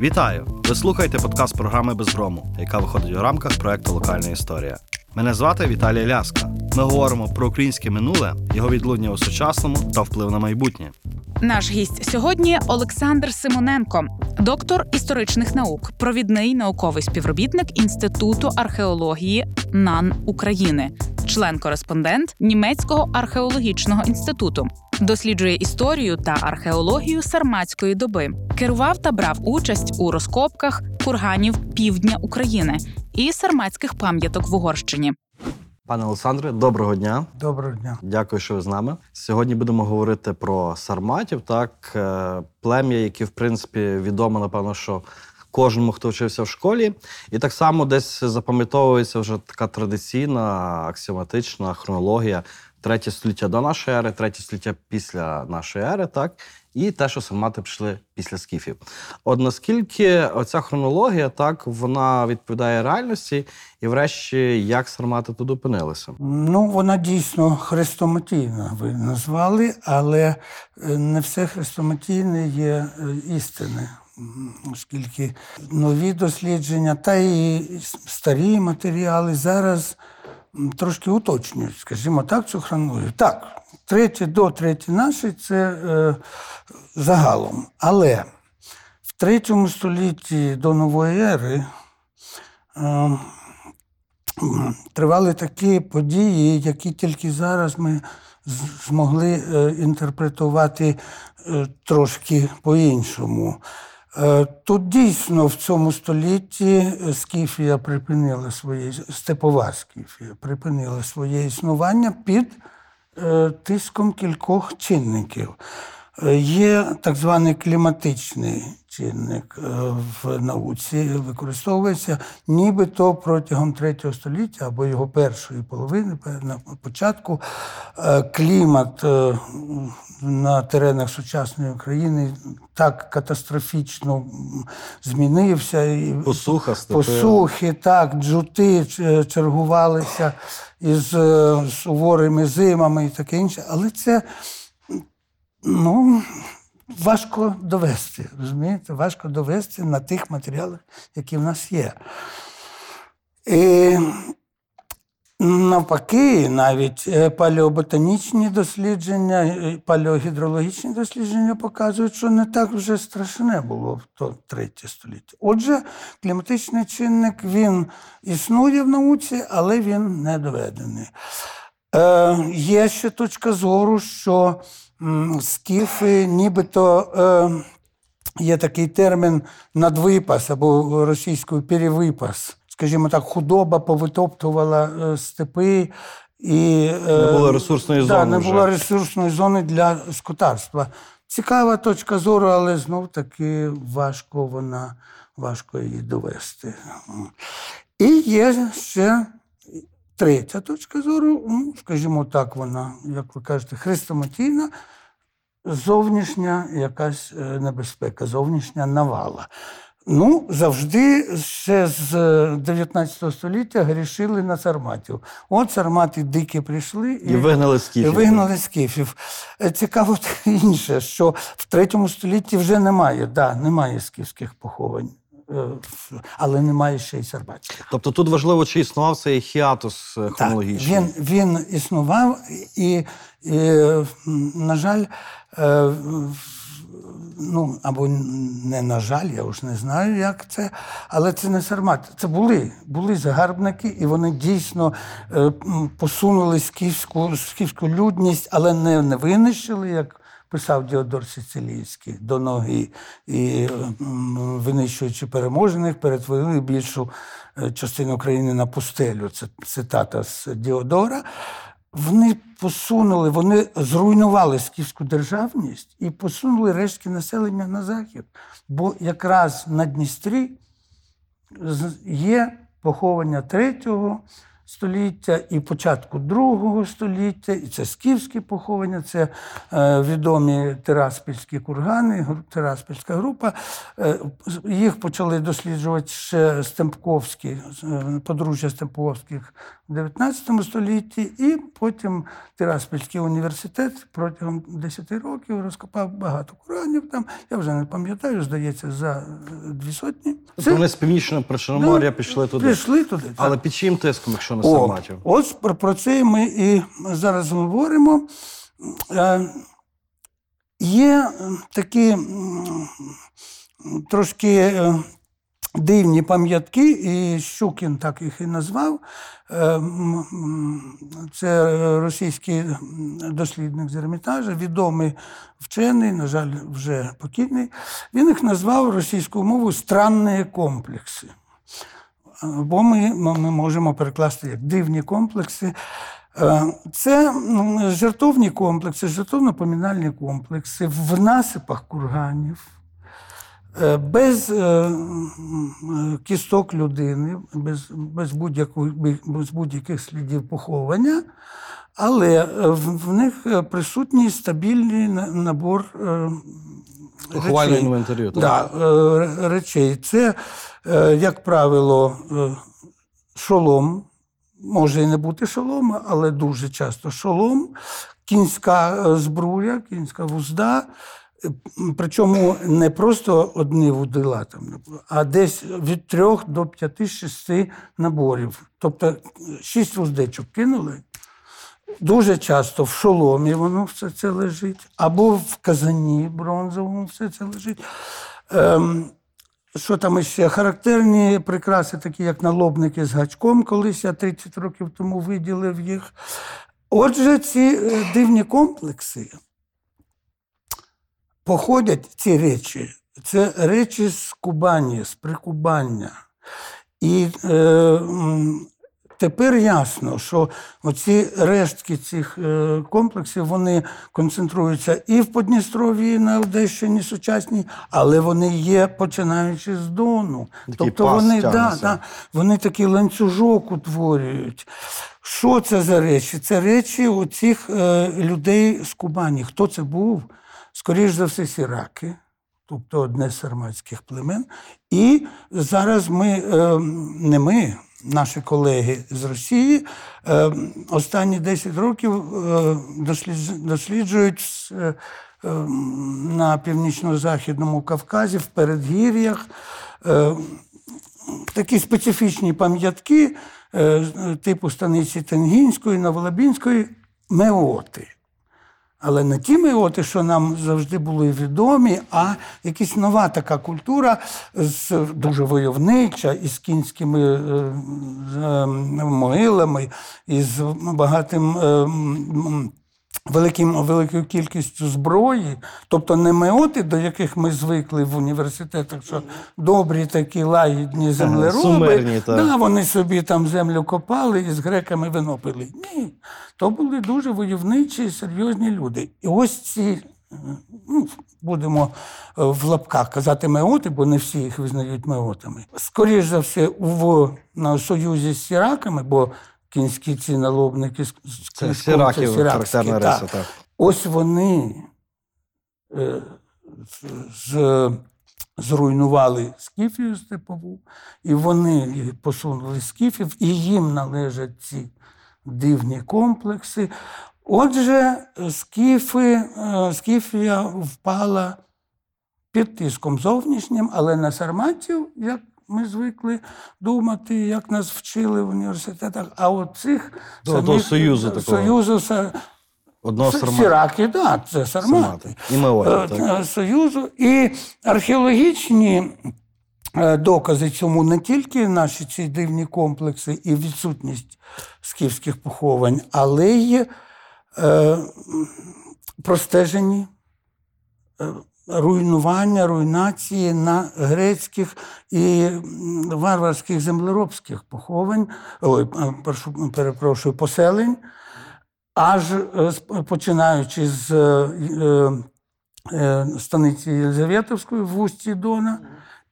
Вітаю! Ви слухаєте подкаст програми Безброму, яка виходить у рамках проекту Локальна історія. Мене звати Віталій Ляска. Ми говоримо про українське минуле, його відлуння у сучасному та вплив на майбутнє. Наш гість сьогодні Олександр Симоненко, доктор історичних наук, провідний науковий співробітник Інституту археології НАН України, член-кореспондент Німецького археологічного інституту. Досліджує історію та археологію сарматської доби. Керував та брав участь у розкопках курганів півдня України і сарматських пам'яток в Угорщині. Пане Олександре, доброго дня. Доброго дня. Дякую, що ви з нами. Сьогодні будемо говорити про сарматів, так е, плем'я, яке в принципі відомо, напевно, що кожному, хто вчився в школі, і так само десь запам'ятовується вже така традиційна аксіоматична хронологія. Третє століття до нашої ери, третє століття після нашої ери, так і те, що сармати пішли після скіфів. От наскільки оця хронологія, так вона відповідає реальності, і врешті як сармати тут опинилися? Ну, вона дійсно хрестоматійна, ви назвали, але е, не все хрестоматійне є е, істини. Оскільки нові дослідження та і старі матеріали зараз трошки уточнюють, скажімо так, цю хронологію. Так, третє до третє наші це е, загалом. Але в третьому столітті до нової ери. Е, тривали такі події, які тільки зараз ми змогли е, інтерпретувати е, трошки по-іншому. Е, Тут дійсно в цьому столітті е, Скіфія припинила своє степова Скіфія припинила своє існування під е, тиском кількох чинників. Є так званий кліматичний чинник в науці, використовується нібито протягом третього століття або його першої половини, на початку, клімат на теренах сучасної України так катастрофічно змінився. і Посуха, степи. Посухи, так, джути чергувалися із е, суворими зимами і таке інше. Але це ну, важко довести. Розумієте? Важко довести на тих матеріалах, які в нас є. І навпаки, навіть е, палеоботанічні дослідження, е, палеогідрологічні дослідження показують, що не так вже страшне було в то третє століття. Отже, кліматичний чинник він існує в науці, але він не доведений. Е, є ще точка зору, що скіфи нібито. Е, Є такий термін надвипас або російською перевипас. Скажімо так, худоба повитоптувала е, степи і е, Не було ресурсної да, зони не вже. було ресурсної зони для скотарства. Цікава точка зору, але знов таки важко вона важко її довести. І є ще третя точка зору, ну, скажімо так, вона, як ви кажете, хрестоматійна, зовнішня якась е, небезпека, зовнішня навала. Ну, завжди ще з е, 19 століття грішили на сарматів. От сармати дикі прийшли І вигнали скіфів. і вигнали скіфів. Е, Цікаво інше, що в третьому столітті вже немає, да, немає скіфських поховань, е, але немає ще й сарматських. Тобто тут важливо, чи існував цей хіатус е, Так, він, він існував, і, і на жаль, е, ну або не на жаль, я ж не знаю, як це, але це не сармати. Це були, були загарбники, і вони дійсно е, посунули скіфську, скіфську людність, але не, не винищили, як писав Діодор Сицилійський до ноги, і м, винищуючи переможених, перетворили більшу е, частину країни на пустелю. Це цитата з Діодора. Вони посунули, вони зруйнували скіфську державність і посунули рештки населення на захід. Бо якраз на Дністрі є поховання третього століття і початку другого століття, і це скіфські поховання, це е, відомі Тераспільські кургани, Тераспільська група. Е, їх почали досліджувати ще Стемпковські, е, подружжя Стемпковських в 19 столітті, і потім Тираспільський університет протягом 10 років розкопав багато Коранів там. Я вже не пам'ятаю, здається, за дві сотні. Тобто вони з північного Причорномор'я пішли туди. Пішли туди. так. Але під чим тиском, якщо не сарматів? ось про, про це ми і зараз говоримо. Е, є такі трошки е, дивні пам'ятки, і Щукін так їх і назвав. Е, Це російський дослідник з Ермітажа, відомий вчений, на жаль, вже покійний. Він їх назвав російською мовою странні комплекси. Бо ми, ми можемо перекласти як дивні комплекси. Е, Це жертовні комплекси, жертовно-помінальні комплекси в насипах курганів, без е, м, е, кісток людини, без, без, без будь-яких слідів поховання, але е, в, в них присутній стабільний набор. речей. інвентарю. так? Да, речей. Це, як правило, шолом. Може і не бути шолома, але дуже часто шолом, кінська збруя, кінська вузда. Причому не просто одні вудила, а десь від трьох до п'яти-шести наборів. Тобто е, шість вуздечок кинули. Дуже часто в шоломі воно все це лежить, або в казані бронзовому все це лежить. Ем, що там ще? Характерні прикраси, такі як налобники з гачком, колись я 30 років тому виділив їх. Отже, ці е, дивні комплекси походять ці речі. Це речі з Кубані, з прикубання. І е, тепер ясно, що оці рештки цих е, комплексів вони концентруються і в Подністров'ї, і на Одещині сучасній, але вони є починаючи з Дону. Такий тобто вони, да, да, вони такий ланцюжок утворюють. Що це за речі? Це речі оцих е, людей з Кубані. Хто це був? Скоріш за все, сіраки, тобто одне з сарматських племен. І зараз ми, е, не ми, наші колеги з Росії, е, останні 10 років е, досліджують е, е, на північно-західному Кавказі, в передгір'ях. Такі специфічні пам'ятки е, типу станиці Тенгінської, Новолабінської меоти. Але не ті меоти, що нам завжди були відомі, а якась нова така культура з дуже войовнича, із кінськими е, з, е, могилами, із багатим. Великим, великою кількістю зброї, тобто не меоти, до яких ми звикли в університетах, що добрі такі лагідні землероби, так. да, вони собі там землю копали і з греками вино пили. Ні, то були дуже войовничі, серйозні люди. І ось ці, е, ну, будемо е, в лапках казати меоти, бо не всі їх визнають меотами. Скоріш за все, в на союзі з сіраками, бо кінські ці налобники з- Це сіраків характерна риса. Так. Ось вони е, з, з, зруйнували Скіфію степову, і вони посунули Скіфів, і їм належать ці дивні комплекси. Отже, скіфи, е, Скіфія впала під тиском зовнішнім, але на сарматів, як ми звикли думати, як нас вчили в університетах, а от цих До- до Союзу такого. Союзу Одного так, це сармати. Сармати. І Е, так. е, Союзу. І археологічні е, докази цьому не тільки наші ці дивні комплекси і відсутність скіфських поховань, але й е, простежені руйнування, руйнації на грецьких і варварських землеробських поховань, ой, прошу- перепрошую, поселень аж е, починаючи з е, е, станиці Єлизаветовської в усті Дона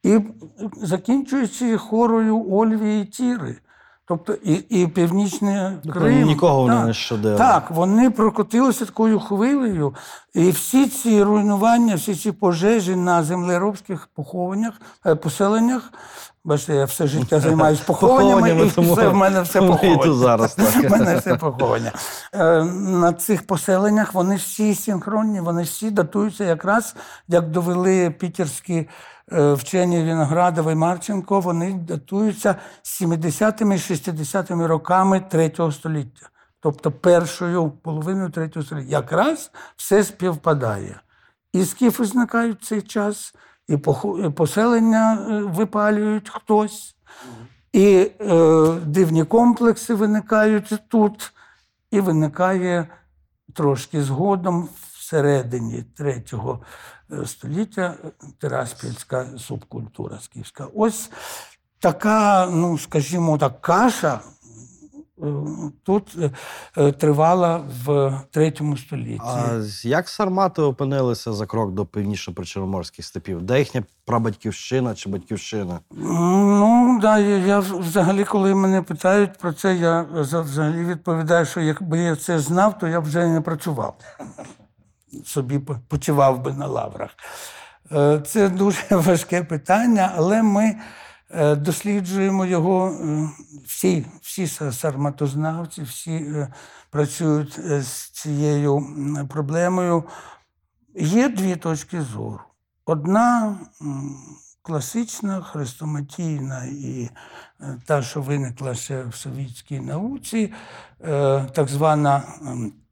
і закінчуючи хорою Ольвії і Тіри. Тобто і, і Північний Тобто Крим. нікого вони Так. не щадили. Так, вони прокотилися такою хвилею. І всі ці руйнування, всі ці пожежі на землеробських похованнях, е, поселеннях Бачите, я все життя займаюся похованнями, Похованнями, і все в мене все поховання. зараз, так. В мене все поховання. Е, На цих поселеннях вони всі синхронні, вони всі датуються якраз, як довели пітерські вчені Віноградова і Марченко, вони датуються 70-ми і 60-ми роками третього століття. Тобто першою половиною третього століття. Якраз все співпадає. І скіфи зникають в цей час, і поселення е, випалюють хтось, і е, дивні комплекси виникають тут, і виникає трошки згодом всередині третього е, століття е, Тераспільська субкультура скіфська. Ось така, ну скажімо так, каша. е, Тут тривала в третьому столітті. А як сармати опинилися за крок до північно-причорноморських степів? Де їхня прабатьківщина чи батьківщина? Ну, да, я, я взагалі, коли мене питають про це, я взагалі відповідаю, що якби я це знав, то я б вже не працював. Собі почував би на лаврах. Е, Це дуже важке питання, але ми е, досліджуємо його е, всі, всі сарматознавці, всі працюють з цією проблемою. Є дві точки зору. Одна класична, хрестоматійна і та, що виникла ще в совітській науці, так звана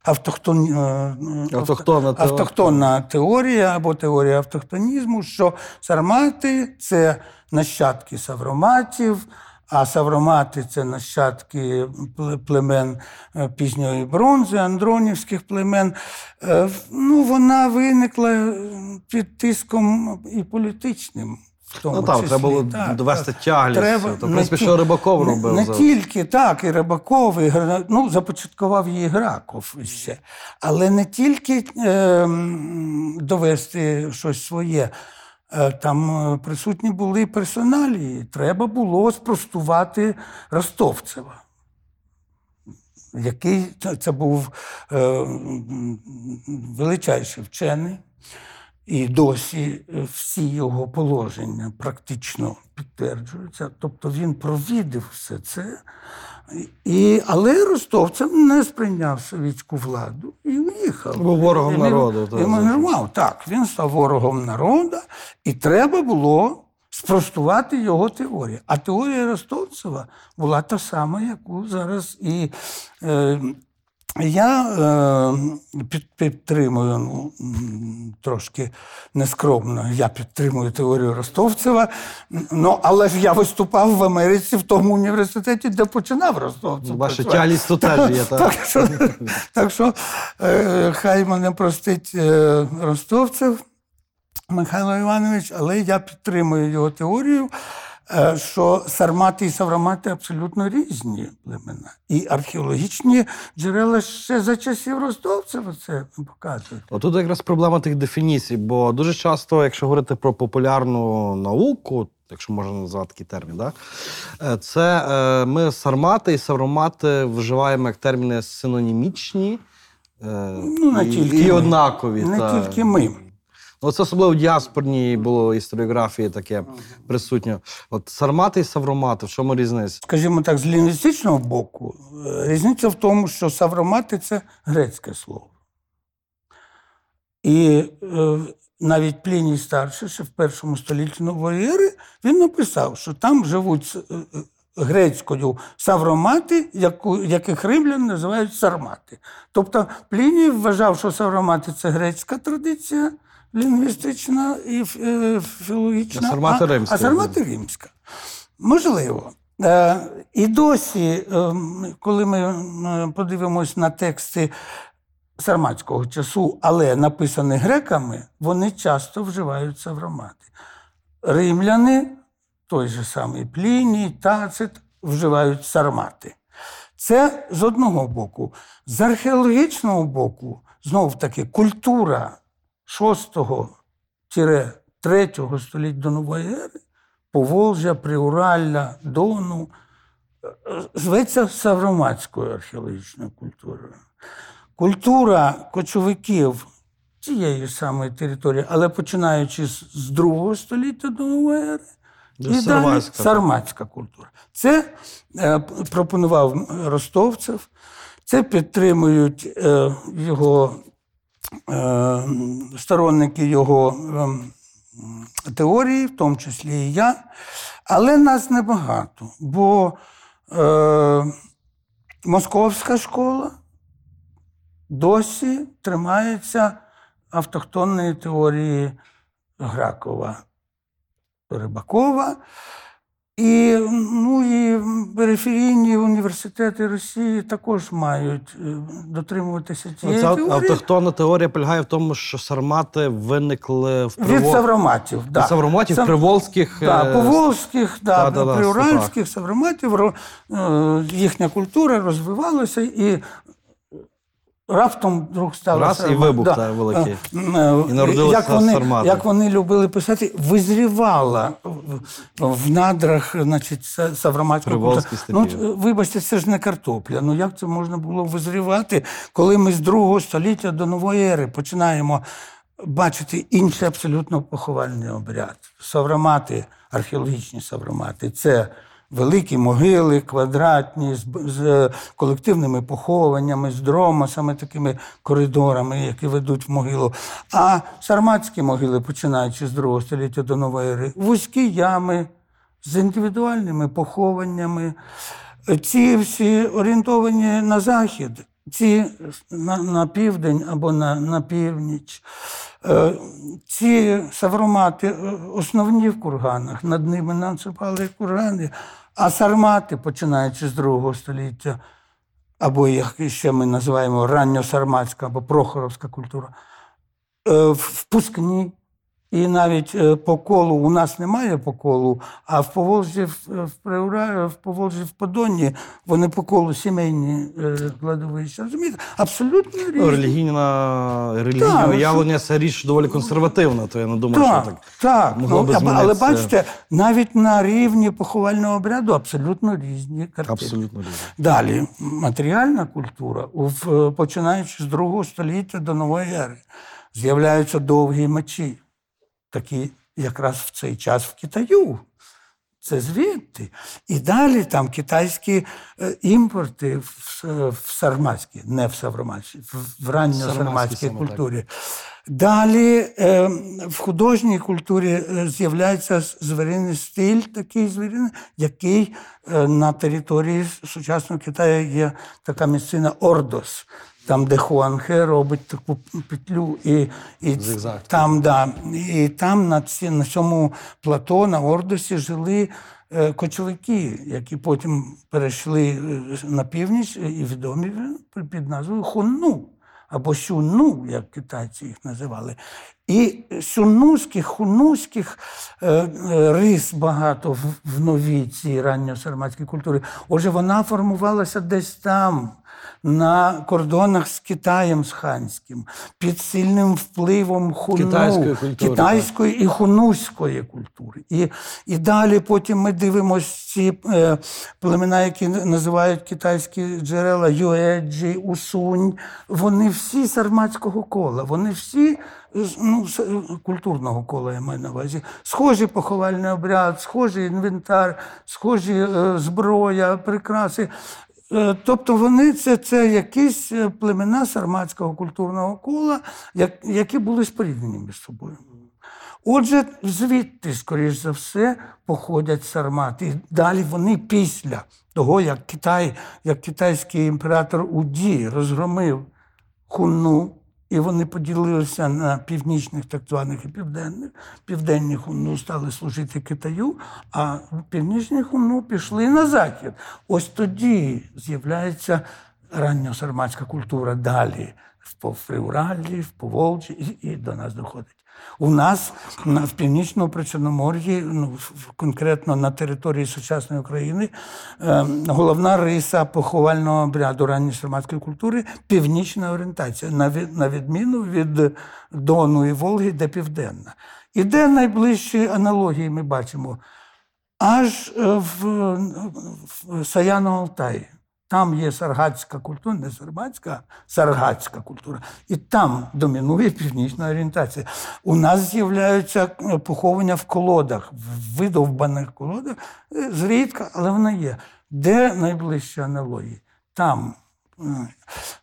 автохтон, е, е, Автохтонна теорія. автохтонна теорія або теорія автохтонізму, що сармати це нащадки савроматів. А савромати це нащадки племен е, пізньої бронзи, андронівських племен. Ну, вона виникла під тиском і політичним. Тому Ну так, числі. треба було Так, довести так. тяглість. Треба То, в принципі, що Рибаков не- робив. Не за- тільки так, і Рибаков, і ну, започаткував її Граков ще. Але не тільки е, довести щось своє. Е, Там е, присутні були персоналії. Треба було спростувати Ростовцева який це- це був е, величайший вчений, і досі е, всі його положення практично підтверджуються. Тобто він провідив все це. І, але Ростовцев не сприйняв совітську владу і уїхав. Був ворогом І народу, так, Емігрував, так. Він став ворогом народу, і треба було спростувати його теорію. А теорія Ростовцева була та сама, яку зараз і. Е, я е, підтримую, ну, трошки нескромно, я підтримую теорію Ростовцева, ну, але ж я виступав в Америці в тому університеті, де починав Ростовцев. Ваша тяглість тут теж є, так? Так що, так що е, хай мене простить е, Ростовцев Михайло Іванович, але я підтримую його теорію, е, що сармати і савромати абсолютно різні племена. І археологічні джерела ще за часів Ростовцева це показують. Отут якраз проблема тих дефініцій, бо дуже часто, якщо говорити про популярну науку, якщо можна назвати такий термін, да? е, це е, ми сармати і савромати вживаємо як терміни синонімічні е, Ну, не і, тільки і однакові. Не та. тільки ми. Ну, це особливо в діаспорній було історіографії таке присутнє. От сармати і савромати, в чому різниця? Скажімо так, з лінгвістичного боку, е, різниця в тому, що савромати це грецьке слово. І е, навіть Пліній старший, ще в першому столітті нової ери, він написав, що там живуть е, е, грецькою савромати, яку, яких римлян називають сармати. Тобто Пліній вважав, що савромати це грецька традиція лінгвістична і е, філологічна, А римська. а сармати римська. Можливо. Е, І досі, е, коли ми подивимось на тексти сарматського часу, але написані греками, вони часто вживають савромати. Римляни, той же самий Пліній, Тацит, вживають сармати. Це з одного боку. З археологічного боку, знов таки, культура 6-3 століття до нової ери, Поволжя, Приуралля, Дону, е, зветься савроматською археологічною культурою. Культура кочовиків тієї самої території, але починаючи з другого століття до нової ери, І далі Сарматська. культура. Це е, пропонував Ростовцев, це підтримують е, його сторонники його ем, теорії, в тому числі і я. Але нас небагато, бо е, московська школа досі тримається автохтонної теорії Гракова, Рибакова. І, ну, і периферійні університети Росії також мають е, дотримуватися цієї Ця теорії. автохтонна теорія полягає в тому, що сармати виникли в Від савроматів. Да. від савроматів, Сам- приволзьких. Да, е, поволзьких, да, да-да-да, приуральських, савроматів, ро- е, їхня культура розвивалася і раптом вдруг стала Раз і вибух Да. великий. Е, е, І народилися як вони, сармати. як вони любили писати, визрівала в, надрах значить, са- савроматська Ну, вибачте, це ж не картопля. Ну як це можна було визрівати, коли ми з другого століття до нової ери починаємо бачити інший абсолютно поховальний обряд. Савромати, археологічні савромати це великі могили, квадратні, з, з колективними похованнями, з дромосами, такими коридорами, які ведуть в могилу. А сарматські могили, починаючи з другого століття до нової ери, вузькі ями з індивідуальними похованнями. Ці всі орієнтовані на захід, ці на, на південь або на, на північ. Е, Ці савромати е, основні в курганах, над ними насипали кургани, а сармати, починаючи з другого століття, або як ще ми називаємо ранньосарматська або прохоровська культура, е, впускні. І навіть е, по колу у нас немає по колу, а в Поволжі, в, Приура- в Поволжі, в Подонні вони по колу сімейні е, кладовища. Розумієте? Абсолютно Ну, різні. релігійна, релігійне ну, уявлення це річ доволі консервативна, то я не думаю, Так, що так. так. могло Ну, би а- але бачите, навіть на рівні поховального обряду абсолютно різні картини. Абсолютно різне. Далі, матеріальна культура, починаючи з другого століття до нової ери, з'являються довгі мечі, такі якраз в цей час в Китаю. Це звідти. І далі там китайські е, імпорти в, сарматській, не в савроматській, в, ранньосарматській Сарматській саме так. Далі е, в художній культурі е, з'являється звіриний стиль, такий звіриний, який е, на території сучасного Китаю є така місцина Ордос. Там, де Хуанхе робить таку петлю, і, і Зигзаг. там, да, і там на, ці, на цьому плато, на Ордосі, жили е, кочовики, які потім перейшли на північ і відомі під назвою Хунну або Сюну, як китайці їх називали. І сюнуських, хунуських е, е, рис багато в, новій цій ранньосарматській культурі. Отже, вона формувалася десь там, на кордонах з Китаєм з ханським, під сильним впливом хуну, Китайської культури, китайської і хунуської культури. І, і далі потім ми дивимося ці е, племена, які називають китайські джерела Юеджі, Усунь. Вони всі сарматського кола, вони всі ну, культурного кола, я маю на увазі. Схожий поховальний обряд, схожий інвентар, схожі е, зброя, прикраси. Е, Тобто вони це, це якісь е, племена сарматського культурного кола, як, які були споріднені між собою. Отже, звідти, скоріш за все, походять сармати. І далі вони після того, як Китай, як китайський імператор Уді розгромив хунну, і вони поділилися на північних, так званих і південних. Південні хунну стали служити Китаю, а північні хунну пішли на захід. Ось тоді з'являється ранньосарматська культура далі в Приуралі, в Поволжі і, і до нас доходить. У нас в північному Причорномор'ї, ну, конкретно на території сучасної України, е, головна риса поховального обряду ранньої сарматської культури північна орієнтація, на, відміну від Дону і Волги, де південна. І де найближчі аналогії ми бачимо? Аж е, в, в Саяно-Алтаї. Там є саргатська культура, не сарматська, а саргатська культура. І там домінує північна орієнтація. У нас з'являються е, поховання в колодах, в видовбаних колодах, е, зрідка, але вона є. Де найближчі аналогії? Там. Е,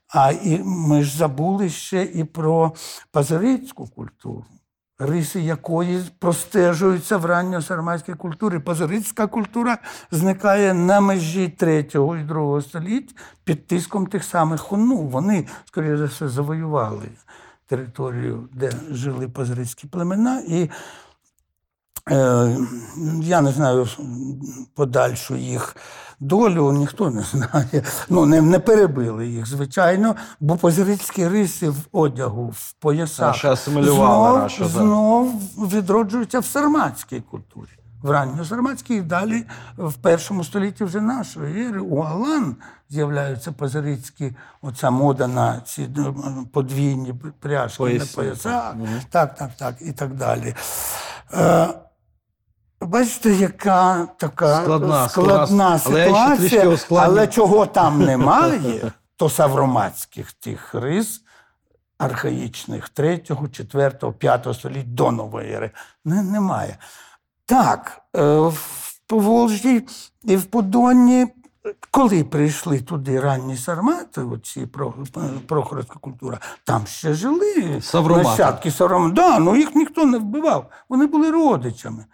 А і ми ж забули ще і про пазарицьку культуру риси якої простежуються в ранньосарматській культурі. Пазарицька культура зникає на межі третього і другого століть під тиском тих самих хуну. Вони, скоріше за все, завоювали територію, де жили пазарицькі племена. І е, я не знаю подальшу їх долю, ніхто не знає. Ну, не, не перебили їх, звичайно, бо позирицькі риси в одягу, в поясах Наші знов, знов відроджуються в сарматській культурі. В ранньосарматській і далі в першому столітті вже нашої ери у Алан з'являються позирицькі, оця мода на ці е, подвійні пряжки Пояси, на поясах. так. Так, так, так, і так далі. Е, Бачите, яка така Складна, складна. Але ситуація, ускладню. але чого там немає, то савроматських тих рис архаїчних 3, 4, 5 століть до нової ери не, немає. Так, е, в Поволжі і в Подонні, коли прийшли туди ранні сармати, оці про- прохорська культура, там ще жили нащадки савромати. Да, ну їх ніхто не вбивав, вони були родичами.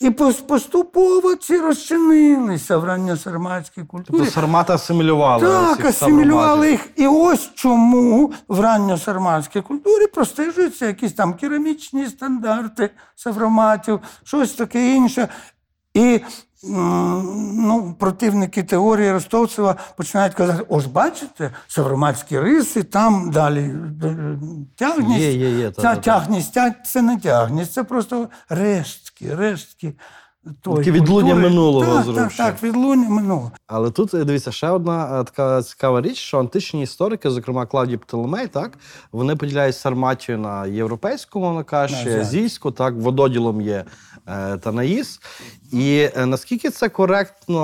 І пос- поступово ці розчинилися в ранньосарматській культурі. Тобто сармати асимілювали. Так, асимілювали їх. І ось чому в ранньосарматській культурі простежуються якісь там керамічні стандарти савроматів, щось таке інше. І ну, противники теорії Ростовцева починають казати: ось бачите, савроматські риси, там далі е, тягність. Є, є, є, та, та, та. тягність, тя- це не тягність, це просто рештки, рештки. Таке відлуння минулого Так, так, зрушення. так, відлуння минулого. Але тут е, дивіться, ще одна е, така цікава річ, що античні історики, зокрема Клавдій Птоломей, так вони поділяють Сарматію на європейську, мовно кажучи, азійську, так вододілом є е, Танаїс. І е, наскільки це коректно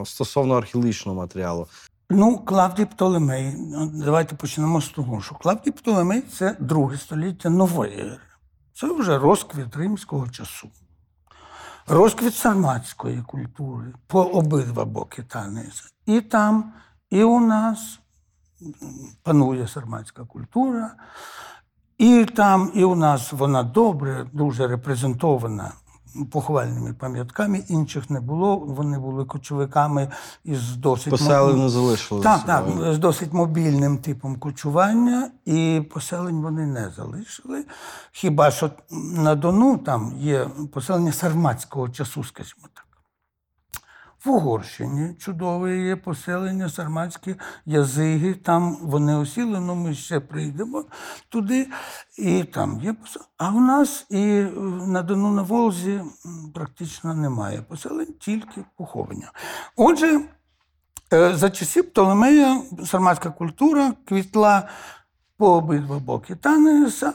о, стосовно археологічного матеріалу? Ну, Клавдій Птолемей, ну, давайте почнемо з того, що Клавдій Птолемей це друге століття нової ери. Це вже розквіт римського часу. Розквіт сарматської культури по обидва боки Танеза. І там, і у нас панує сарматська культура, і там, і у нас вона добре, дуже репрезентована поховальними пам'ятками. Інших не було. Вони були кочовиками із досить Поселення не залишилося. так, так, з досить мобільним типом кочування, і поселень вони не залишили. Хіба що на Дону там є поселення сарматського часу, скажімо так. В Угорщині чудове є поселення, сарматські язиги, там вони осіли, ну ми ще прийдемо туди, і там є поселення. А у нас і на Дону на Волзі практично немає поселень, тільки поховання. Отже, Е, За часів Птолемея сарматська культура квітла по обидва боки Танеса.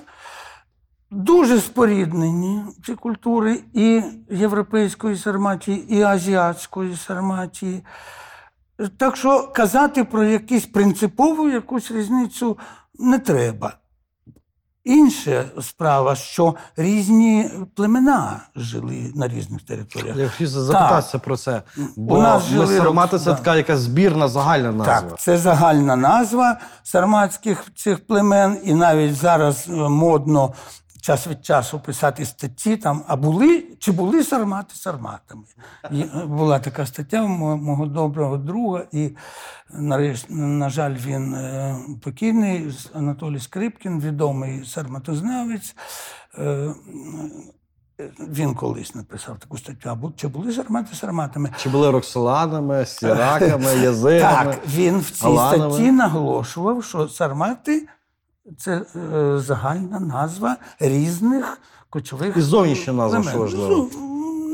Дуже споріднені ці культури і європейської сарматії, і азіатської сарматії. Так що казати про якусь принципову якусь різницю не треба. Інша справа, що різні племена жили на різних територіях. Я хотів запитатися про це. Бо нас ми жили Сармати це така якась збірна загальна назва. Так, це загальна назва сарматських цих племен, і навіть зараз е, модно час від часу писати статті там, а були чи були сармати сарматами. І, е, була така стаття мого доброго друга, і нарешті, на жаль, він е, покійний Анатолій Скрипкін, відомий сарматознавець. Е, він колись написав таку статтю, а чи були сармати сарматами? Чи були роксоланами, сіраками, язигами? Так, він в цій Аланами. статті наголошував, що сармати це е, загальна назва різних кочових І зовнішня назва, що важливо.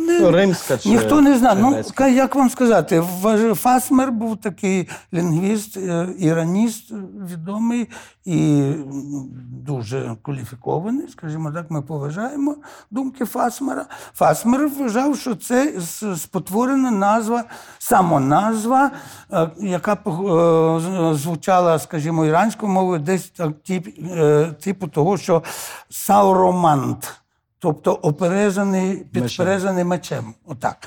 Не, Ну, римська чи- ніхто не знає. Ну, ка- як вам сказати, Важ- Фасмер був такий лінгвіст, е, іраніст відомий і м, дуже кваліфікований, скажімо так, ми поважаємо думки Фасмера. Фасмер вважав, що це с- спотворена назва, самоназва, е, яка пох- е, з- звучала, скажімо, іранською мовою, десь так, тип, е, типу того, що сауромант, тобто оперезаний, підперезаний мечем. Отак.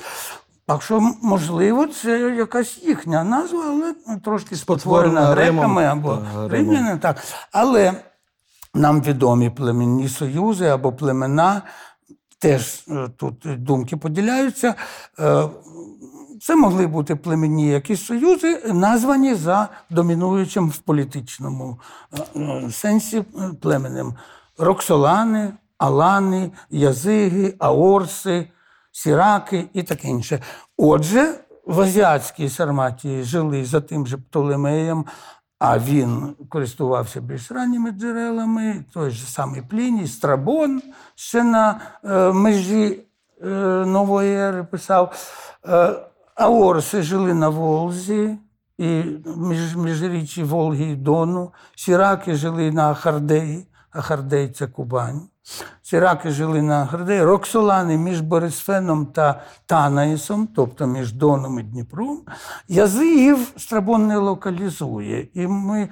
Так що, можливо, це якась їхня назва, але ну, трошки спотворена греками або та, римлянами. Так. Але нам відомі племінні союзи або племена, теж е, тут думки поділяються. Е, Це могли бути племінні якісь союзи, названі за домінуючим в політичному е, е, сенсі е, племенем. Роксолани, Алани, Язиги, Аорси, Сіраки і таке інше. Отже, в азіатській Сарматії жили за тим же Птолемеєм, а він користувався більш ранніми джерелами, той же самий Пліній, Страбон ще на е, межі е, нової ери писав. Е, Аорси жили на Волзі і між, міжріччі Волги і Дону. Сіраки жили на Ахардеї. Ахардей це Кубань. Сіраки жили на Ахардеї. Роксолани між Борисфеном та Танаїсом, тобто між Доном і Дніпром. Язигів Страбон не локалізує. І ми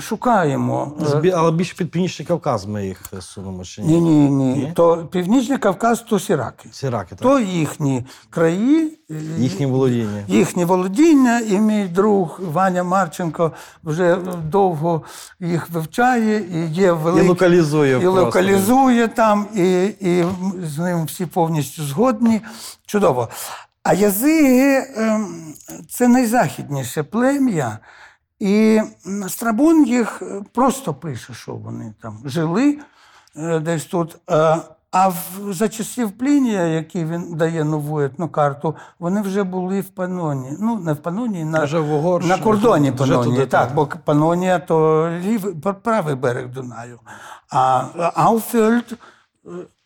шукаємо. Збі- Але більше під Північний Кавказ ми їх сунемо чи ні? Ні, ні, ні. То Північний Кавказ, то Сіраки. Сіраки, так? То їхні краї, е, Їхні володіння. їхні володіння, і мій друг Ваня Марченко вже довго їх вивчає, і є І великий. локалізує І просто. локалізує там, і, і з ним всі повністю згодні. Чудово. А язиги ем, це найзахідніше плем'я. І м, Страбон їх е, просто пише, що вони там жили е, десь тут. Е, А в, за часів Плінія, який він дає нову етнокарту, вони вже були в Паноні. Ну, не в Паноні, на, в на кордоні Панонії. так, бо Панонія то лівий, правий берег Дунаю. А Ауфельд,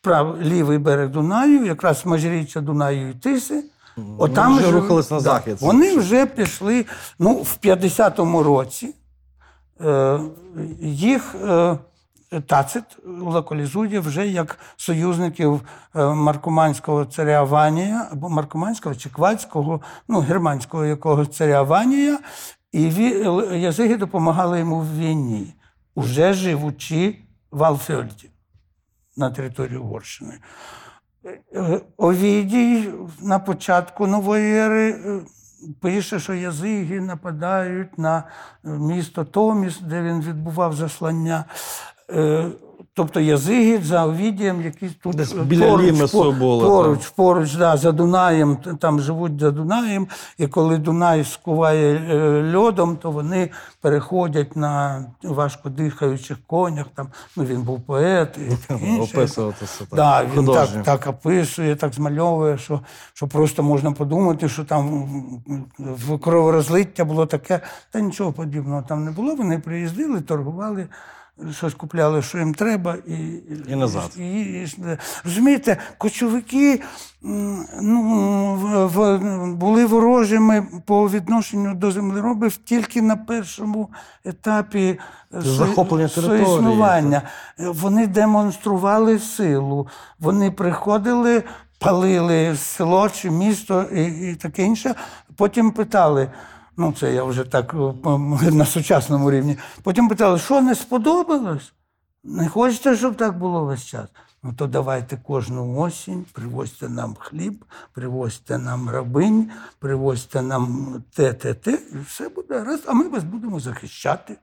прав, лівий берег Дунаю, якраз межиріччя Дунаю і Тиси. Отам вже жили- рухались на да. Вони вже пішли ну, в 50-му році. Е, їх е, Тацит локалізує вже як союзників е, маркоманського царя Ванія або маркоманського чи квальського, ну, германського якогось царя Ванія, і язиги допомагали йому в війні, уже живучи в Алфьольді на території Угорщини. Е, Овідій на початку нової ери е, пише, що язиги нападають на е, місто Томіс, де він відбував заслання. Тобто язиги за Овідієм, які тут Десь е, біля Лімесу по- були, Поруч, поруч, да, за Дунаєм, там живуть за Дунаєм, і коли Дунай скуває е, льодом, то вони переходять на важко дихаючих конях. Там, ну, він був поет і інше. Да, він художньо. так, так описує, так змальовує, що, що просто можна подумати, що там кроворозлиття було таке. Та нічого подібного там не було. Вони приїздили, торгували, щось купляли, що їм треба, і, І назад. І, і, розумієте, кочовики ну, в, в, були ворожими по відношенню до землеробів тільки на першому етапі е, Захоплення. Е, Вони демонстрували силу. Вони приходили, палили село чи місто і, і таке інше. Потім питали. Ну, це я вже так на сучасному рівні. Потім питали, що не сподобалось? Не хочете, щоб так було весь час? Ну то давайте кожну осінь, привозьте нам хліб, привозьте нам рабинь, привозьте нам те, те, те, і все буде раз, а ми вас будемо захищати.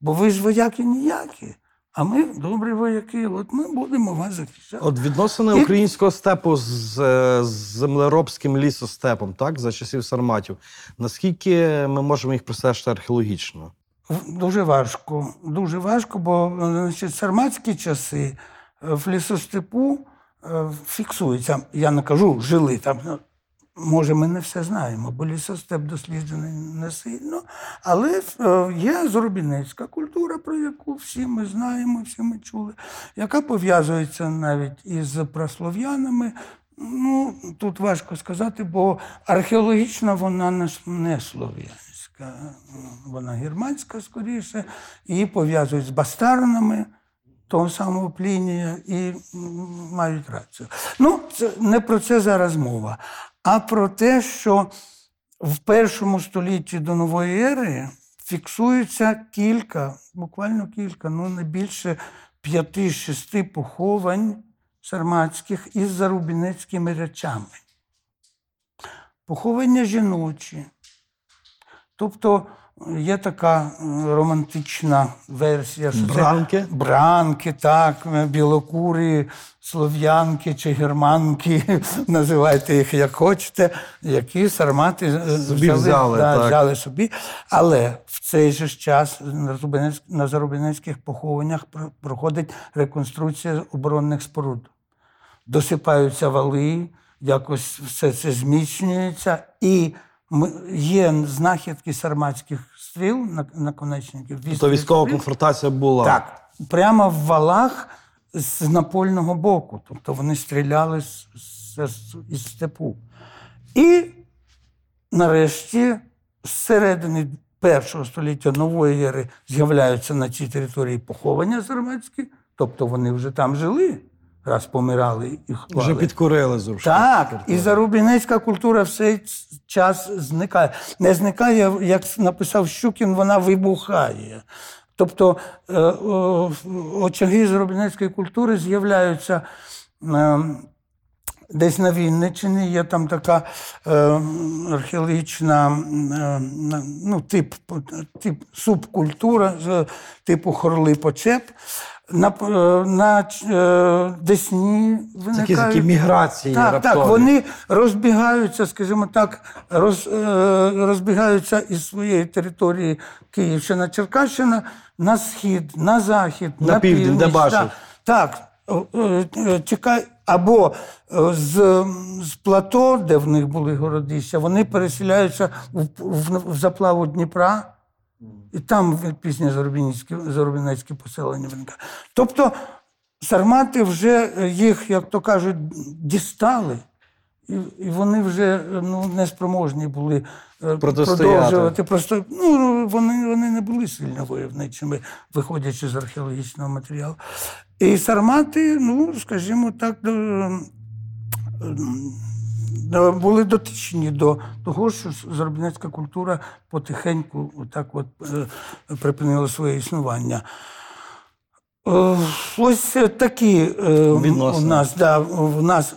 Бо ви ж вояки ніякі, а ми добрі вояки, от ми будемо вас захищати. От відносини І- українського степу з, е, з землеробським лісостепом, так, за часів сарматів. Наскільки ми можемо їх простежити археологічно? Дуже важко. Дуже важко, бо значить, сарматські часи е, в лісостепу е, фіксуються. Я не кажу, жили там. Може, ми не все знаємо, бо лісостеп досліджений не сильно. Але е, є зорубінецька культура, про яку всі ми знаємо, всі ми чули, яка пов'язується навіть із праслов'янами. Ну, тут важко сказати, бо археологічно вона не, слов'янська, вона германська скоріше, її пов'язують з бастарнами того самого Плінія і мають рацію. Ну, це, не про це зараз мова, а про те, що в першому столітті до нової ери фіксується кілька, буквально кілька, ну не більше п'яти-шести поховань сарматських із зарубінецькими речами. Поховання жіночі. Тобто є така е, романтична версія, що Бранки? це бранки, так, білокурі, слов'янки чи германки, називайте їх як хочете, які сармати е, Собі взяли, да, так. взяли собі. Але в цей же час на зарубинецьких похованнях проходить реконструкція оборонних споруд. Досипаються вали, якось все це зміцнюється. І є знахідки сарматських стріл на- наконечників. То військова стріл. конфронтація була. Так, прямо в валах з напольного боку. Тобто вони стріляли з, з- із степу. І нарешті, з середини першого століття нової ери з'являються на цій території поховання сарматські, тобто вони вже там жили, раз помирали і ховали. Вже підкорили зрушки. Так, і зарубінецька культура в цей час зникає. Не зникає, як написав Щукін, вона вибухає. Тобто е, очаги зарубінецької культури з'являються. е, Десь на Вінниччині є там така е, археологічна е, ну, тип, тип субкультура типу хорли почеп. На, е, на е, Десні виникають. такі міграції Так, раптові. так, вони розбігаються, скажімо так, роз, е, розбігаються із своєї території Київщина, Черкащина на схід, на захід, На на, південь, де північ. бачать. Так, так чекай, або з, з плато, де в них були городища, вони переселяються в, в, в заплаву Дніпра. І там пізні зарубінецькі, зарубінецькі поселення виникають. Тобто сармати вже їх, як то кажуть, дістали, і, і вони вже ну, неспроможні були е, продовжувати. Просто ну, вони, вони не були сильно войовничими, виходячи з археологічного матеріалу. І сармати, ну, скажімо так, до, е, були дотичні до того, що заробітницька культура потихеньку отак от, е, припинила своє існування. Е, Ось такі е, у нас, да, в нас,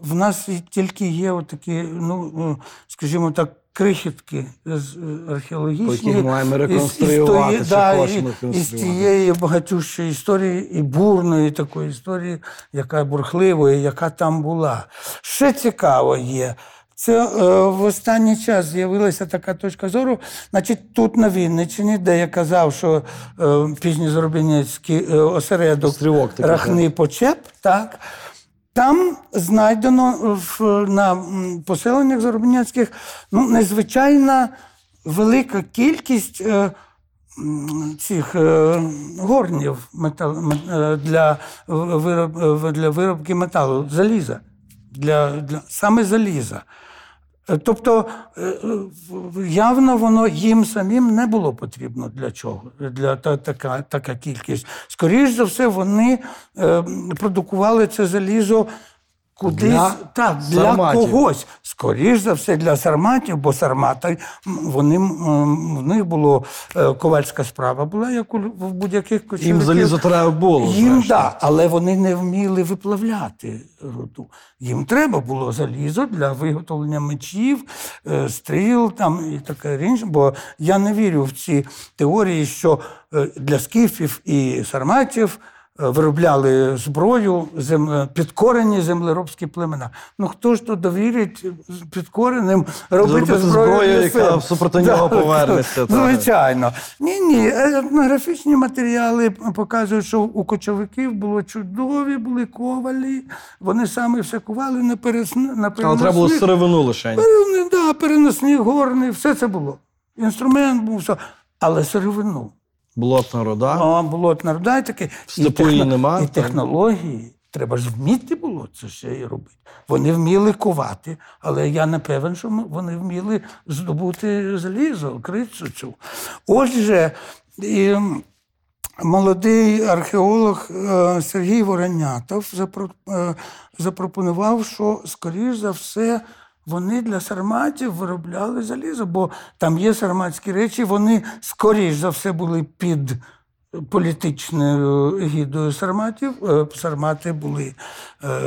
в нас тільки є отакі, ну, скажімо так, крихітки з е, археологічні. По яких ми маємо із- із реконструювати, тої- да, Із тієї багатющої історії і бурної такої історії, яка бурхливої, яка там була. Ще цікаво є. Це е, в останній час з'явилася така точка зору. Значить, тут на Вінниччині, де я казав, що е, пізньозаробінецький е, осередок Стрілок такий, Рахни Почеп, так. Там знайдено в, на поселеннях заробітняцьких ну, незвичайна велика кількість е, цих е, горнів метал, е, для, вироб, е, для виробки металу, заліза. Для, для, саме заліза. Е, Тобто е, е, явно воно їм самим не було потрібно для чого, для та, така, така кількість. Скоріше за все, вони продукували це залізо кудись Для так, для сарматів. когось. Скоріше за все, для сарматів, бо сармати вони в них було е, ковальська справа була, як у в будь-яких Їм залізо треба було. Їм зрештою. да, але вони не вміли виплавляти руду. Їм треба було залізо для виготовлення мечів, е, стріл там і таке інше. Бо я не вірю в ці теорії, що е, для скіфів і сарматів. Е, Виробляли зброю зем... підкорені землеробські племена. Ну хто ж то довірить підкореним робити Зробити зброю, зброю, яка супроти нього повернеться, так. Звичайно. Ні, ні. Етнографічні матеріали показують, що у кочовиків було чудові, були ковалі. Вони самі все кували на пересн... на Але треба було сировину лише. Перен- да, переносні горни, все це було. Інструмент був, все. але сировину. Болотна рода. А, болотна руда і таке. Степу її нема, І так. технології, Треба ж вміти було це ще і робити. Вони вміли ковати, але я не певен, що вони вміли здобути залізо, крицю цю. Отже, і молодий археолог е, Сергій Воронятов е, запропонував, що, скоріш за все, вони для сарматів виробляли залізо, бо там є сарматські речі, вони, скоріш за все, були під політичною гідою сарматів. Е, Сармати були е,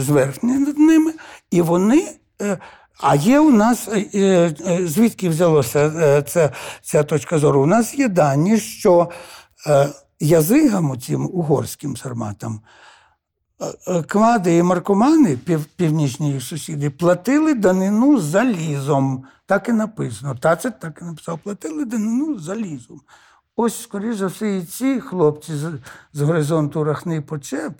зверхні над ними, і вони. е, А є у нас, е, е, звідки взялося е, ця, ця точка зору? У нас є дані, що е, язигам, цим угорським сарматам, е, е, квади і маркомани, пів, північні їх сусіди, платили данину залізом. Так і написано. Тацит так і написав, платили данину залізом. Ось, скоріш за все, і ці хлопці з, з горизонту Рахни Почеп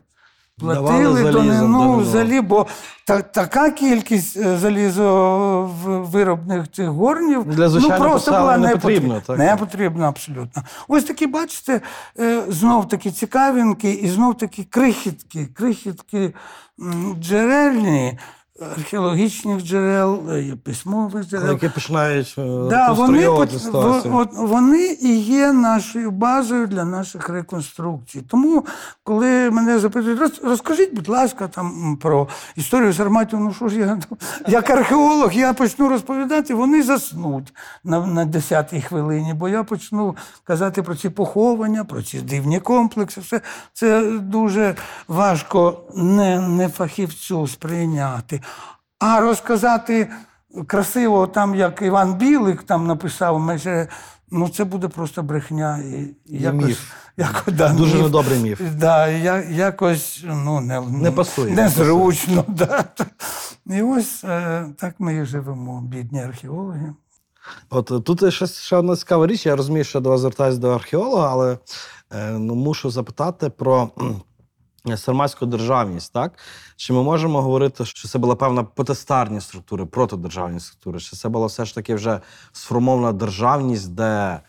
платили то не ну взагалі, бо та, така кількість е, залізовиробних цих горнів Для ну, просто була не потрібна. так? Не потрібна абсолютно. Ось такі, бачите, е, знов такі цікавинки і знов такі крихітки, крихітки джерельні, археологічних джерел, е, письмових джерел. Які починають е, Да, вони, от, вони і є нашою базою для наших реконструкцій. Тому, коли мене запитують, «Роз- розкажіть, будь ласка, там про історію Сарматів, ну що ж я як археолог, я почну розповідати, вони заснуть на, на 10-й хвилині, бо я почну казати про ці поховання, про ці дивні комплекси. Все це дуже важко не, не фахівцю сприйняти. А розказати красиво, там, як Іван Білик там написав, майже, ну це буде просто брехня. І, і якось, міф. Як, да, Дуже міф. недобрий міф. Да, я, якось ну, не, Не пасує. Незручно. Да. І ось е, так ми і живемо, бідні археологи. От тут ще, ще одна цікава річ. Я розумію, що до вас звертаюся до археолога, але е, ну, мушу запитати про сарматську державність. Так? Чи ми можемо говорити, що це була певна потестарні структури, протидержавні структури? Чи це була все ж таки вже сформована державність, де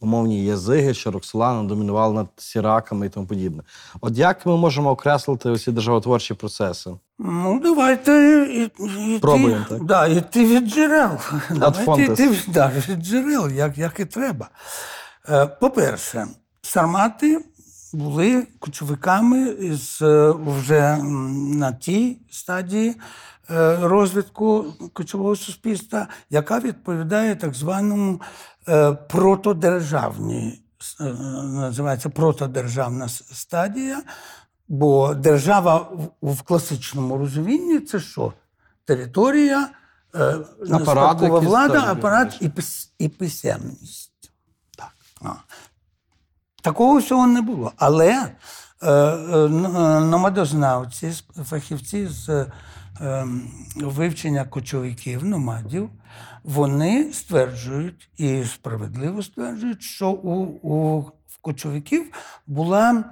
умовні язиги чи Роксолани домінували над сіраками і тому подібне? От як ми можемо окреслити усі державотворчі процеси? Ну, давайте і, і, Пробуємо, так? Да, іти від джерел. Давайте йти від- да, від джерел, як, як і треба. Е, По-перше, сармати були кочовиками із е, вже на тій стадії е, розвитку кочового суспільства, яка відповідає так званому е, протодержавній, називається протодержавна стадія. Бо держава в, класичному розумінні це що? Територія, е, влада, апарат і, пис, і писемність. Такого всього не було. Але е, е, е, номадознавці, фахівці з ем, вивчення кочовиків, номадів, вони стверджують і справедливо стверджують, що у, у кочовиків була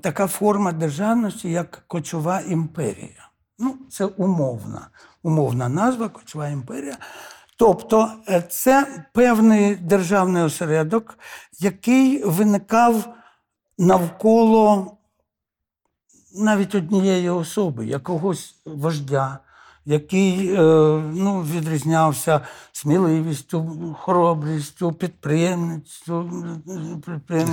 така форма державності, як кочова імперія. Ну, це умовна, умовна назва кочова імперія. Тобто е, це певний державний осередок, який виникав навколо навіть однієї особи, якогось вождя, який е, ну, відрізнявся сміливістю, хоробрістю, підприємництю,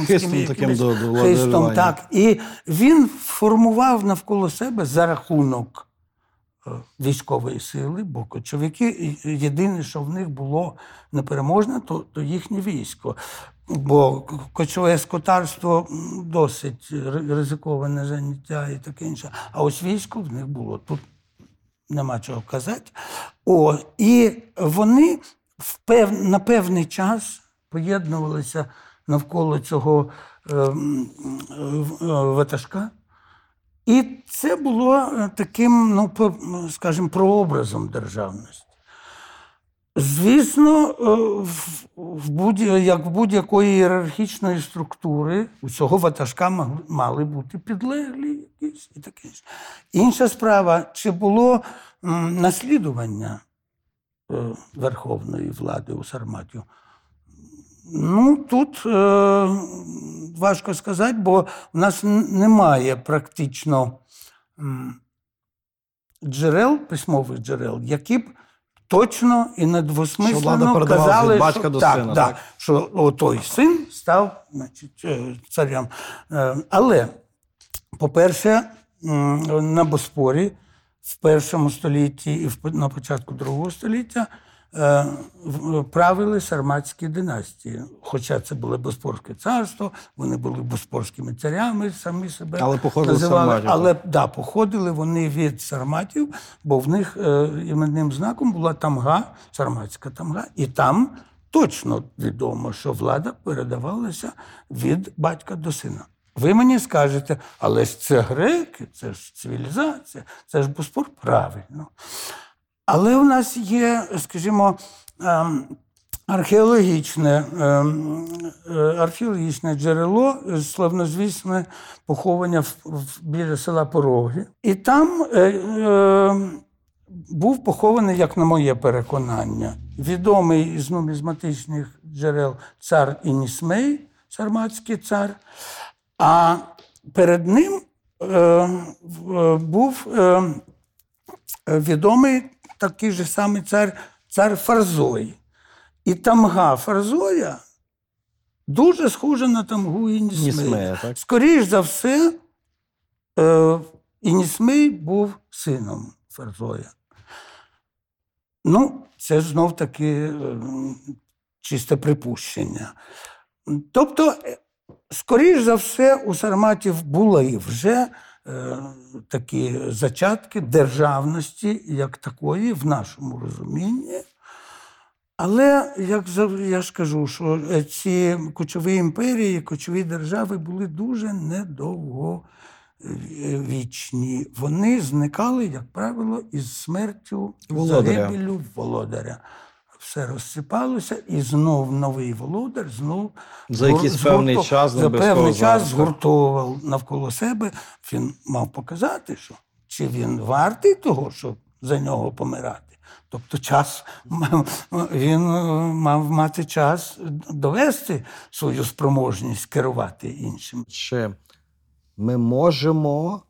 Хистом таким до- до хистом, так. І він формував навколо себе за рахунок військової сили, бо кочовики єдине, що в них було непереможне, то, то їхнє військо. Бо кочове скотарство досить ризиковане заняття і таке інше. А ось військо в них було. Тут нема чого казати. О, і вони в пев... на певний час поєднувалися навколо цього е, е, ватажка. І це було е, таким, ну, скажімо, прообразом державності. Звісно, е, в- в будь, як в будь-якої ієрархічної структури у цього ватажка мали бути підлеглі якісь і таке інше. Інша справа, чи було наслідування е, верховної влади у Сарматію? Ну, тут е, важко сказати, бо в нас немає практично джерел, письмових джерел, які б точно і недвосмислено казали, батька що, до так, сина, да, так? що о, той син став значить, е, царем. Е, Але, по-перше, на Боспорі в першому столітті і на початку другого століття правили сарматські династії. Хоча це було Боспорське царство, вони були боспорськими царями, самі себе Але походили називали. сарматів, Але да, походили вони від сарматів, бо в них е, іменним знаком була тамга, сарматська тамга, і там точно відомо, що влада передавалася від батька до сина. Ви мені скажете, але ж це греки, це ж цивілізація, це ж Боспор правильно. Але в нас є, скажімо, ем, археологічне, ем, е, археологічне джерело, е, славнозвісне поховання біля села Пороги. І там е, е, був похований, як на моє переконання, відомий із нумізматичних джерел цар Інісмей, сарматський цар. А перед ним був відомий такий же самий цар, цар Фарзой. І тамга Фарзоя дуже схожа на тамгу Інісмея. Нісмея, так? Скоріш за все, е, Інісмей був сином Фарзоя. Ну, це ж знов таки е, чисте припущення. Тобто, е, скоріш за все, у сарматів були вже такі зачатки державності, як такої, в нашому розумінні. Але як я ж кажу, що е, ці кочові імперії, кочові держави були дуже недовговічні. Вони зникали, як правило, із смертю Володаря. загибелю володаря. Все розсипалося, і знов новий володар, знов За якийсь згур- певний час, за певний час згуртовував навколо себе. Він мав показати, що чи він вартий того, щоб за нього помирати. Тобто час він е, мав мати час довести свою спроможність керувати іншим. Чи ми можемо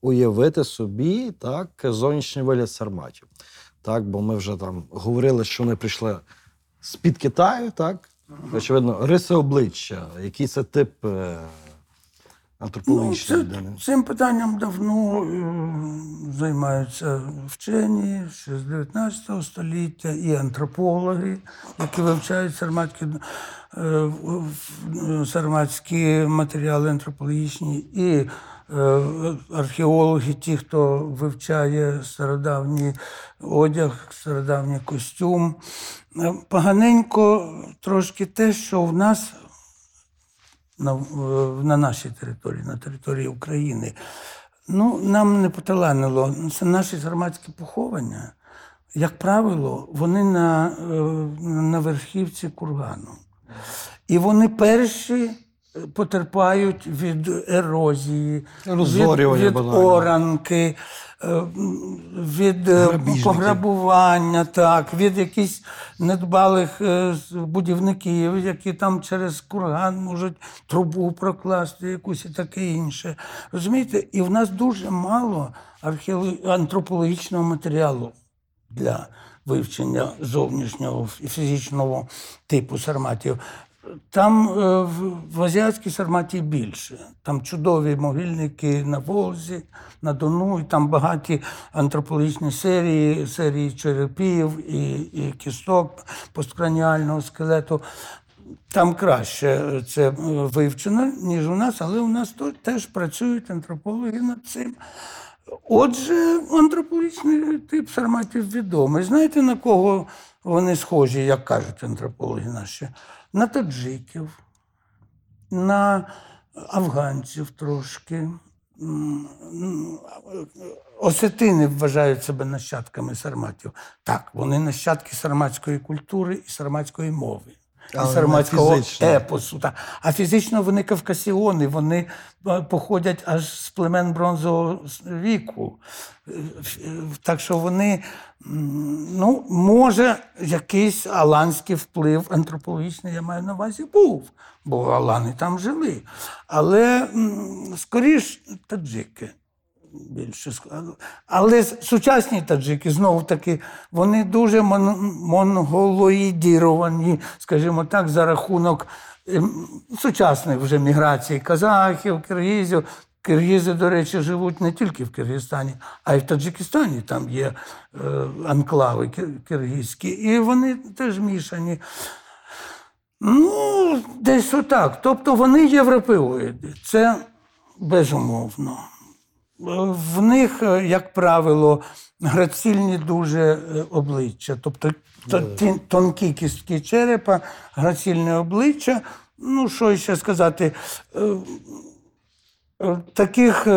уявити собі так, зовнішній вигляд сарматів? Так, бо ми вже там говорили, що вони прийшли з-під Китаю, так? Очевидно, риси обличчя, який це тип е, Ну, антропологічної це, людини. цим питанням давно е, займаються вчені ще з 19 століття і антропологи, які вивчають сарматські, е, сарматські матеріали антропологічні, і археологи, ті, хто вивчає стародавній одяг, стародавній костюм. Е, Поганенько трошки те, що в нас на, на нашій території, на території України. Ну, нам не поталанило. Це наші сарматські поховання. Як правило, вони на, е, на верхівці кургану. І вони перші е, потерпають від ерозії, Розорювання від, від оранки, е, від е, пограбування, так, від якихось недбалих е, будівників, які там через курган можуть трубу прокласти, якусь і таке інше. Розумієте, і в нас дуже мало антропологічного матеріалу для вивчення зовнішнього і фізичного типу сарматів. Там е, в, азіатській сарматі більше. Там чудові могильники на Волзі, на Дону, і там багаті антропологічні серії, серії черепів і, і кісток посткраніального скелету. Там краще це е, вивчено, ніж у нас, але у нас тут теж працюють антропологи над цим. Отже, антропологічний тип сарматів відомий. Знаєте, на кого вони схожі, як кажуть антропологи наші? На таджиків, на афганців трошки. Осетини вважають себе нащадками сарматів. Так, вони нащадки сарматської культури і сарматської мови. Сарматського епосу. Та. А фізично вони кавкасіони, вони е, походять аж з племен бронзового віку. Е, е, Так що вони, ну, може, якийсь аланський вплив антропологічний, я маю на увазі, був, бо алани там жили. Але скоріш таджики більше Але сучасні таджики, знову таки, вони дуже мон- монголоїдіровані, скажімо так, за рахунок ем, сучасної вже міграції казахів, киргизів. Киргизи, до речі, живуть не тільки в Киргизстані, а й в Таджикистані. Там є е, анклави кир- киргизькі, і вони теж мішані. Ну, десь отак. Тобто вони європеоїди. Це безумовно. В них, е, як правило, грацільні дуже е, обличчя. Тобто тонкі кістки черепа, грацільне обличчя. Ну, що ще сказати, е, таких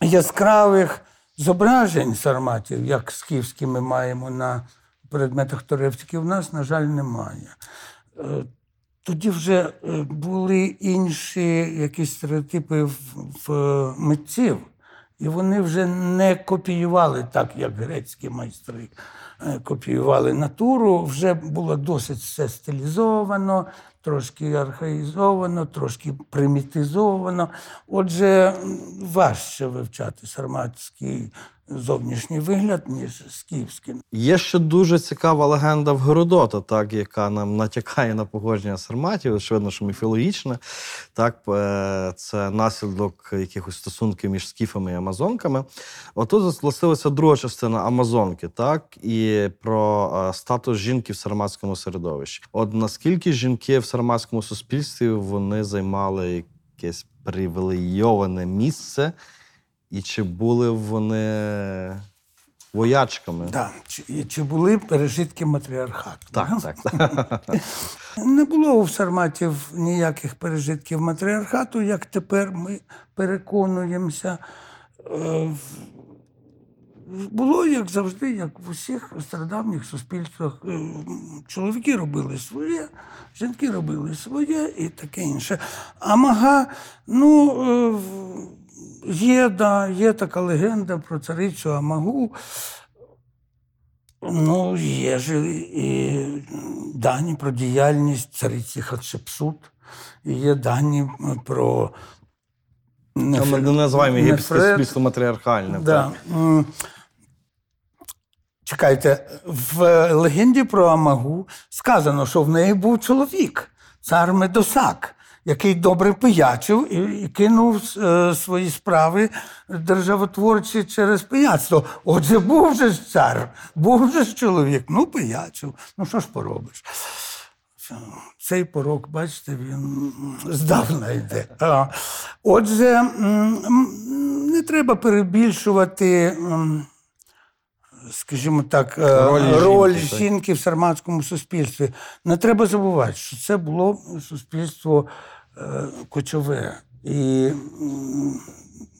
яскравих зображень сарматів, як скіфські ми маємо на предметах Торевських, в нас, на жаль, немає. Тоді вже були інші якісь стереотипи в, митців, і вони вже не копіювали так, як грецькі майстри е, копіювали натуру. Вже було досить все стилізовано, трошки архаїзовано, трошки примітизовано. Отже, важче вивчати сарматський зовнішній вигляд, ніж скіфський. Є ще дуже цікава легенда в Геродота, так, яка нам натякає на погодження сарматів, очевидно, що міфологічне. Так, е, це наслідок якихось стосунків між скіфами і амазонками. Отут зголосилася друга частина Амазонки, так, і про е, статус жінки в сарматському середовищі. От наскільки жінки в сарматському суспільстві вони займали якесь привілейоване місце, і чи були вони воячками? Да. Чи, чи були пережитки матріархату? Так, да? так, так. Не було у сарматів ніяких пережитків матріархату, як тепер ми переконуємося. Е, Було, як завжди, як в усіх стародавніх суспільствах. Е, Чоловіки робили своє, жінки робили своє і таке інше. А мага, ну, е, є, да, є така легенда про царицю Амагу. Ну, є ж і дані про діяльність цариці Хатшепсут, і є дані про. Ми не називаємо єгипетське суспільство матріархальним. Да. так. Чекайте, в легенді про Амагу сказано, що в неї був чоловік, цар Медосак, який добре пиячив і, і кинув е, свої справи державотворчі через пияцтво. Отже, був же ж цар, був же ж чоловік. Ну, пиячив. Ну що ж поробиш? Цей порок, бачите, він здавна йде. Отже, не треба перебільшувати, скажімо так, е, Роль роль жінки, жінки в сарматському суспільстві. Не треба забувати, що це було суспільство кочове. І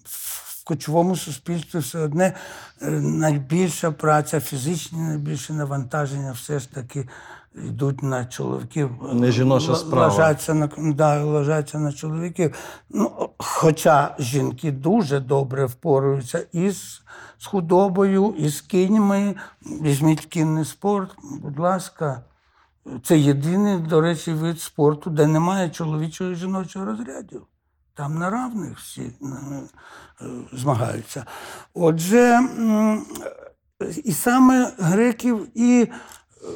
в кочовому суспільстві все одне е, найбільша праця, фізичні найбільше навантаження все ж таки йдуть на чоловіків. Не жіноча справа. Ложаться на, да, ложаться на чоловіків. Ну, хоча жінки дуже добре впораються із з худобою, із кіньми. Візьміть кінний спорт, будь ласка. Це єдиний, до речі, вид спорту, де немає чоловічого і жіночого розрядів. Там на равних всі е, змагаються. Отже, і саме греків і е,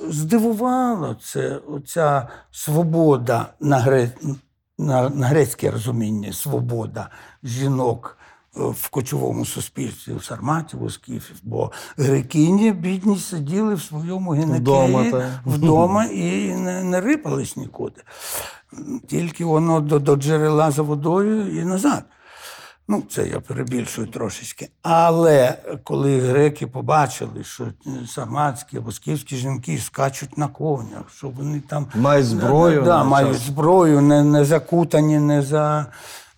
здивувало це оця свобода на, гре, на, грецьке розуміння, свобода жінок в кочовому суспільстві, у сарматів, у скіфів. Бо грекині бідні сиділи в своєму Вдома, вдома і не, не рипались нікуди. Тільки воно до, до джерела за водою і назад. Ну, це я перебільшую трошечки. Але коли греки побачили, що сарматські або скіфські жінки скачуть на конях, що вони там Мають зброю, да, мають зброю, не, не закутані, не, за,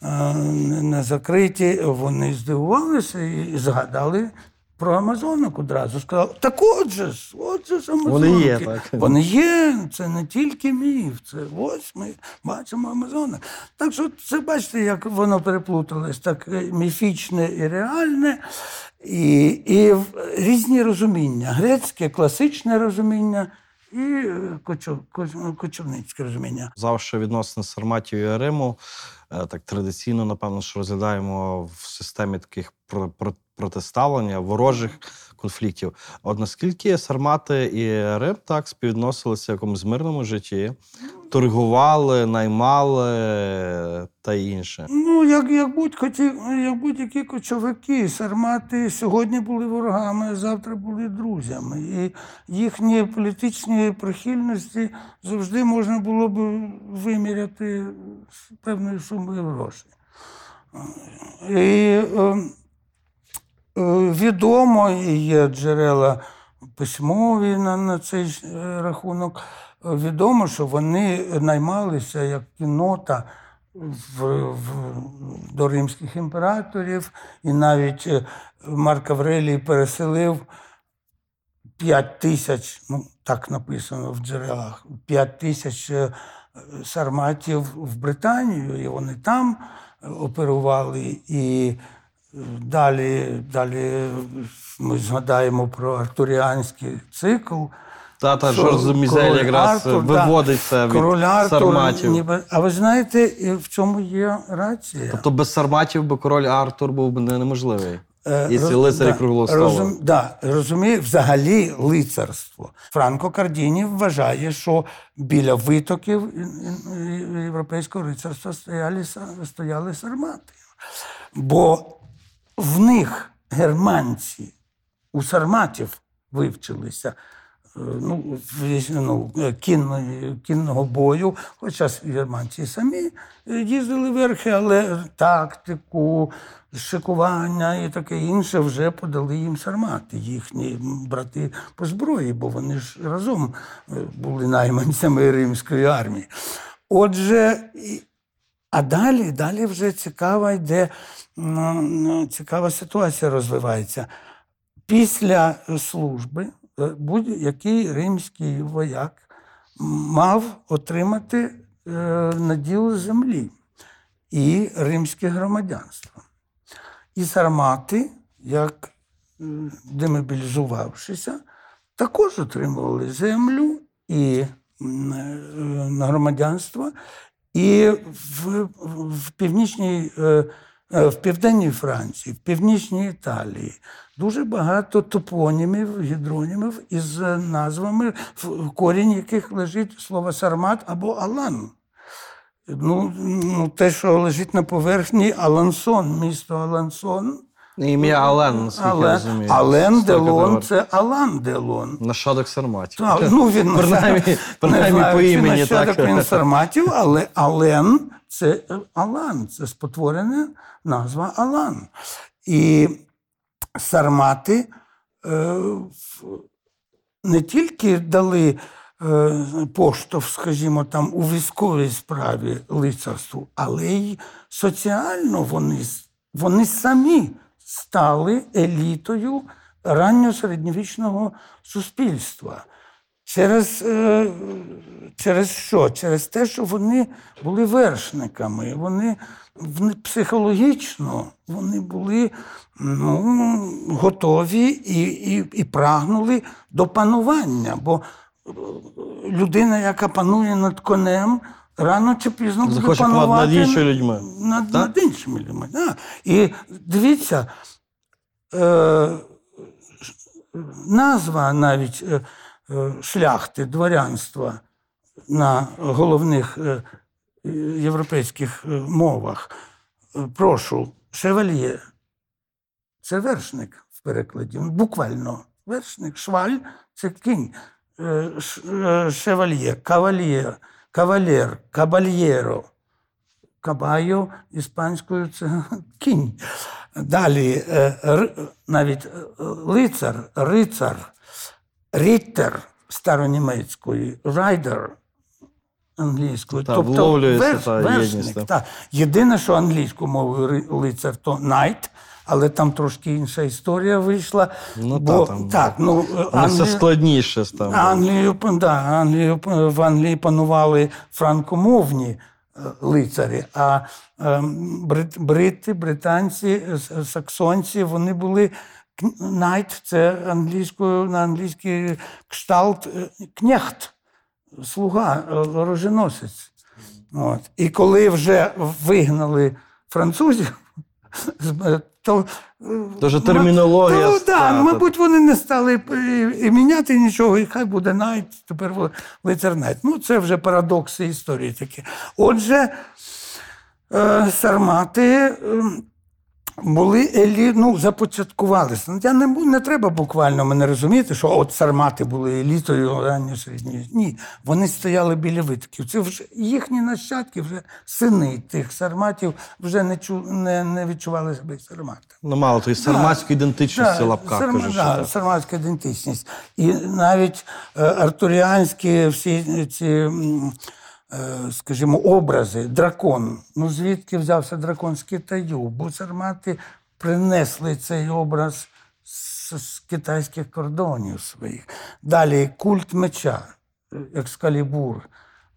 е, не закриті, вони здивувалися і згадали про Амазонок одразу сказав: так отже ж, отже ж Амазонки. Вони є, так. Вони є, це не тільки міф, це ось ми бачимо Амазонок. Так що це бачите, як воно переплуталось, так міфічне і реальне, і, і різні розуміння. Грецьке, класичне розуміння і е, кочов, коч- кочівницьке розуміння. Завжди відносини Сарматів і Риму е, так традиційно, напевно, що розглядаємо в системі таких про- про- протиставлення, ворожих конфліктів. От наскільки Сармати і Рим так співвідносилися в якомусь мирному житті, торгували, наймали та інше. Ну, як, як, будь-які, як будь-які кочовики, сармати сьогодні були ворогами, завтра були друзями. І їхні політичні прихильності завжди можна було б виміряти з певною сумою грошей. І е, е, відомо, і є джерела письмові на, на цей е, рахунок. Е, Відомо, що вони наймалися як кінота в, в, до римських імператорів, і навіть е, Марк Аврелій переселив 5 тисяч, ну так написано в джерелах, 5 тисяч е, сарматів в Британію, і вони там е, оперували. І е, далі, далі ми згадаємо про артуріанський цикл. Та та що Мізель якраз Артур, да, виводить від Артур, Сарматів. ніби- А ви знаєте, в цьому є рація. Тобто без Сарматів би король Артур був би неможливий. Е, Якщо роз- лицарі да, круглого столу. Розум, да, розуміє, взагалі лицарство. Франко Кардіні вважає, що біля витоків європейського лицарства стояли, стояли сармати. Бо в них германці у сарматів вивчилися. е, Ну, ну, е, кінного бою, хоча германці самі їздили верхи, але тактику, шикування і таке інше вже подали їм сармати, їхні брати по зброї, бо вони ж разом е, були найманцями римської армії. Отже, а далі, далі вже цікава йде, цікава ситуація розвивається. Після служби е, будь-який римський вояк мав отримати е, наділ землі і римське громадянство. І сармати, як демобілізувавшися, також отримували землю і е, громадянство. І в, в північній, е, е, в південній Франції, в північній Італії дуже багато топонімів, гідронімів із назвами, в корінь яких лежить слово сармат або алан. Ну, ну, те, що лежить на поверхні Алансон, місто Алансон. Ім'я Ален, наскільки я розумію. Ален Делон це Алан Делон. Нащадок Сарматів. Так, ну він принаймні, не знаю, по чи імені. нащадок Так. він сарматів, але Ален це Алан, це спотворена назва Алан. І сармати е, в- не тільки дали е, поштовх, скажімо, там у військовій справі лицарству, але й соціально вони, с- вони самі стали елітою ранньосередньовічного суспільства. Через, е, через що? Через те, що вони були вершниками. Вони, психологічно вони були ну, готові і, і, і прагнули до панування. Бо е, людина, яка панує над конем, рано чи пізно буде Захоче панувати над іншими людьми. Над, Так? над іншими людьми. Да. І дивіться, е, назва навіть е, е, шляхти, дворянства на головних е, європейських е, мовах. Е, Прошу, шевальє. Це вершник в перекладі. Ну, Буквально вершник, шваль це кінь. Е, ш- кавальєр, кабальєро. Кабайо іспанською це кінь. Далі е, навіть е, лицар, рицар, ріттер старонімецької, райдер англійською. Та, та верш- єдність, та. та. Єдине, що англійською мовою лицар, то найт, але там трошки інша історія вийшла. Ну, бо, та, там, так, ну, Воно все складніше стало. Англію, да, Англію, в Англії панували франкомовні е, лицарі, а е, брит, брити, британці, е, саксонці, вони були найт, це англійською на англійський кшталт е, кнехт, слуга, оруженосець. От. І коли вже вигнали французів, то е, Тож термінологія Ну, так, да, мабуть, вони не стали і, і міняти нічого, і хай буде найт, тепер лицар. Ну, це вже парадокси історії такі. Отже, е, сармати. Були елі, ну, започаткувалися. Ну, Я не, не треба буквально мене розуміти, що от сармати були елітою ранньої середньої. Ні, вони стояли біля витоків. Це вже їхні нащадки, вже сини тих сарматів вже не, чу, не, не відчували себе сарматами. Ну, мало тої сарматської ідентичності Да, лапках. сарма- кажуть, да, так. сарматська ідентичність. І навіть е, артуріанські всі ці, м, е, скажімо, образи, дракон. Ну звідки взявся дракон з Китаю? Бо сармати принесли цей образ з, з китайських кордонів своїх. Далі культ меча, е, екскалібур.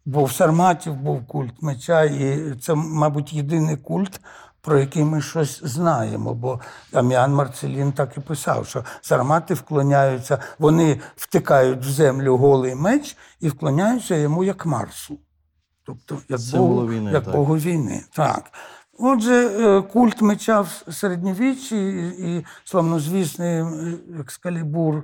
Бо в сарматів був культ меча, і це, мабуть, єдиний культ, про який ми щось знаємо. Бо Аміан Марцелін так і писав, що сармати вклоняються, вони втикають в землю голий меч і вклоняються йому як Марсу. Тобто як, Богу, війни, як так. Богу війни. Так. Отже, е, культ меча в середньовіччі і, і славнозвісний е, екскалібур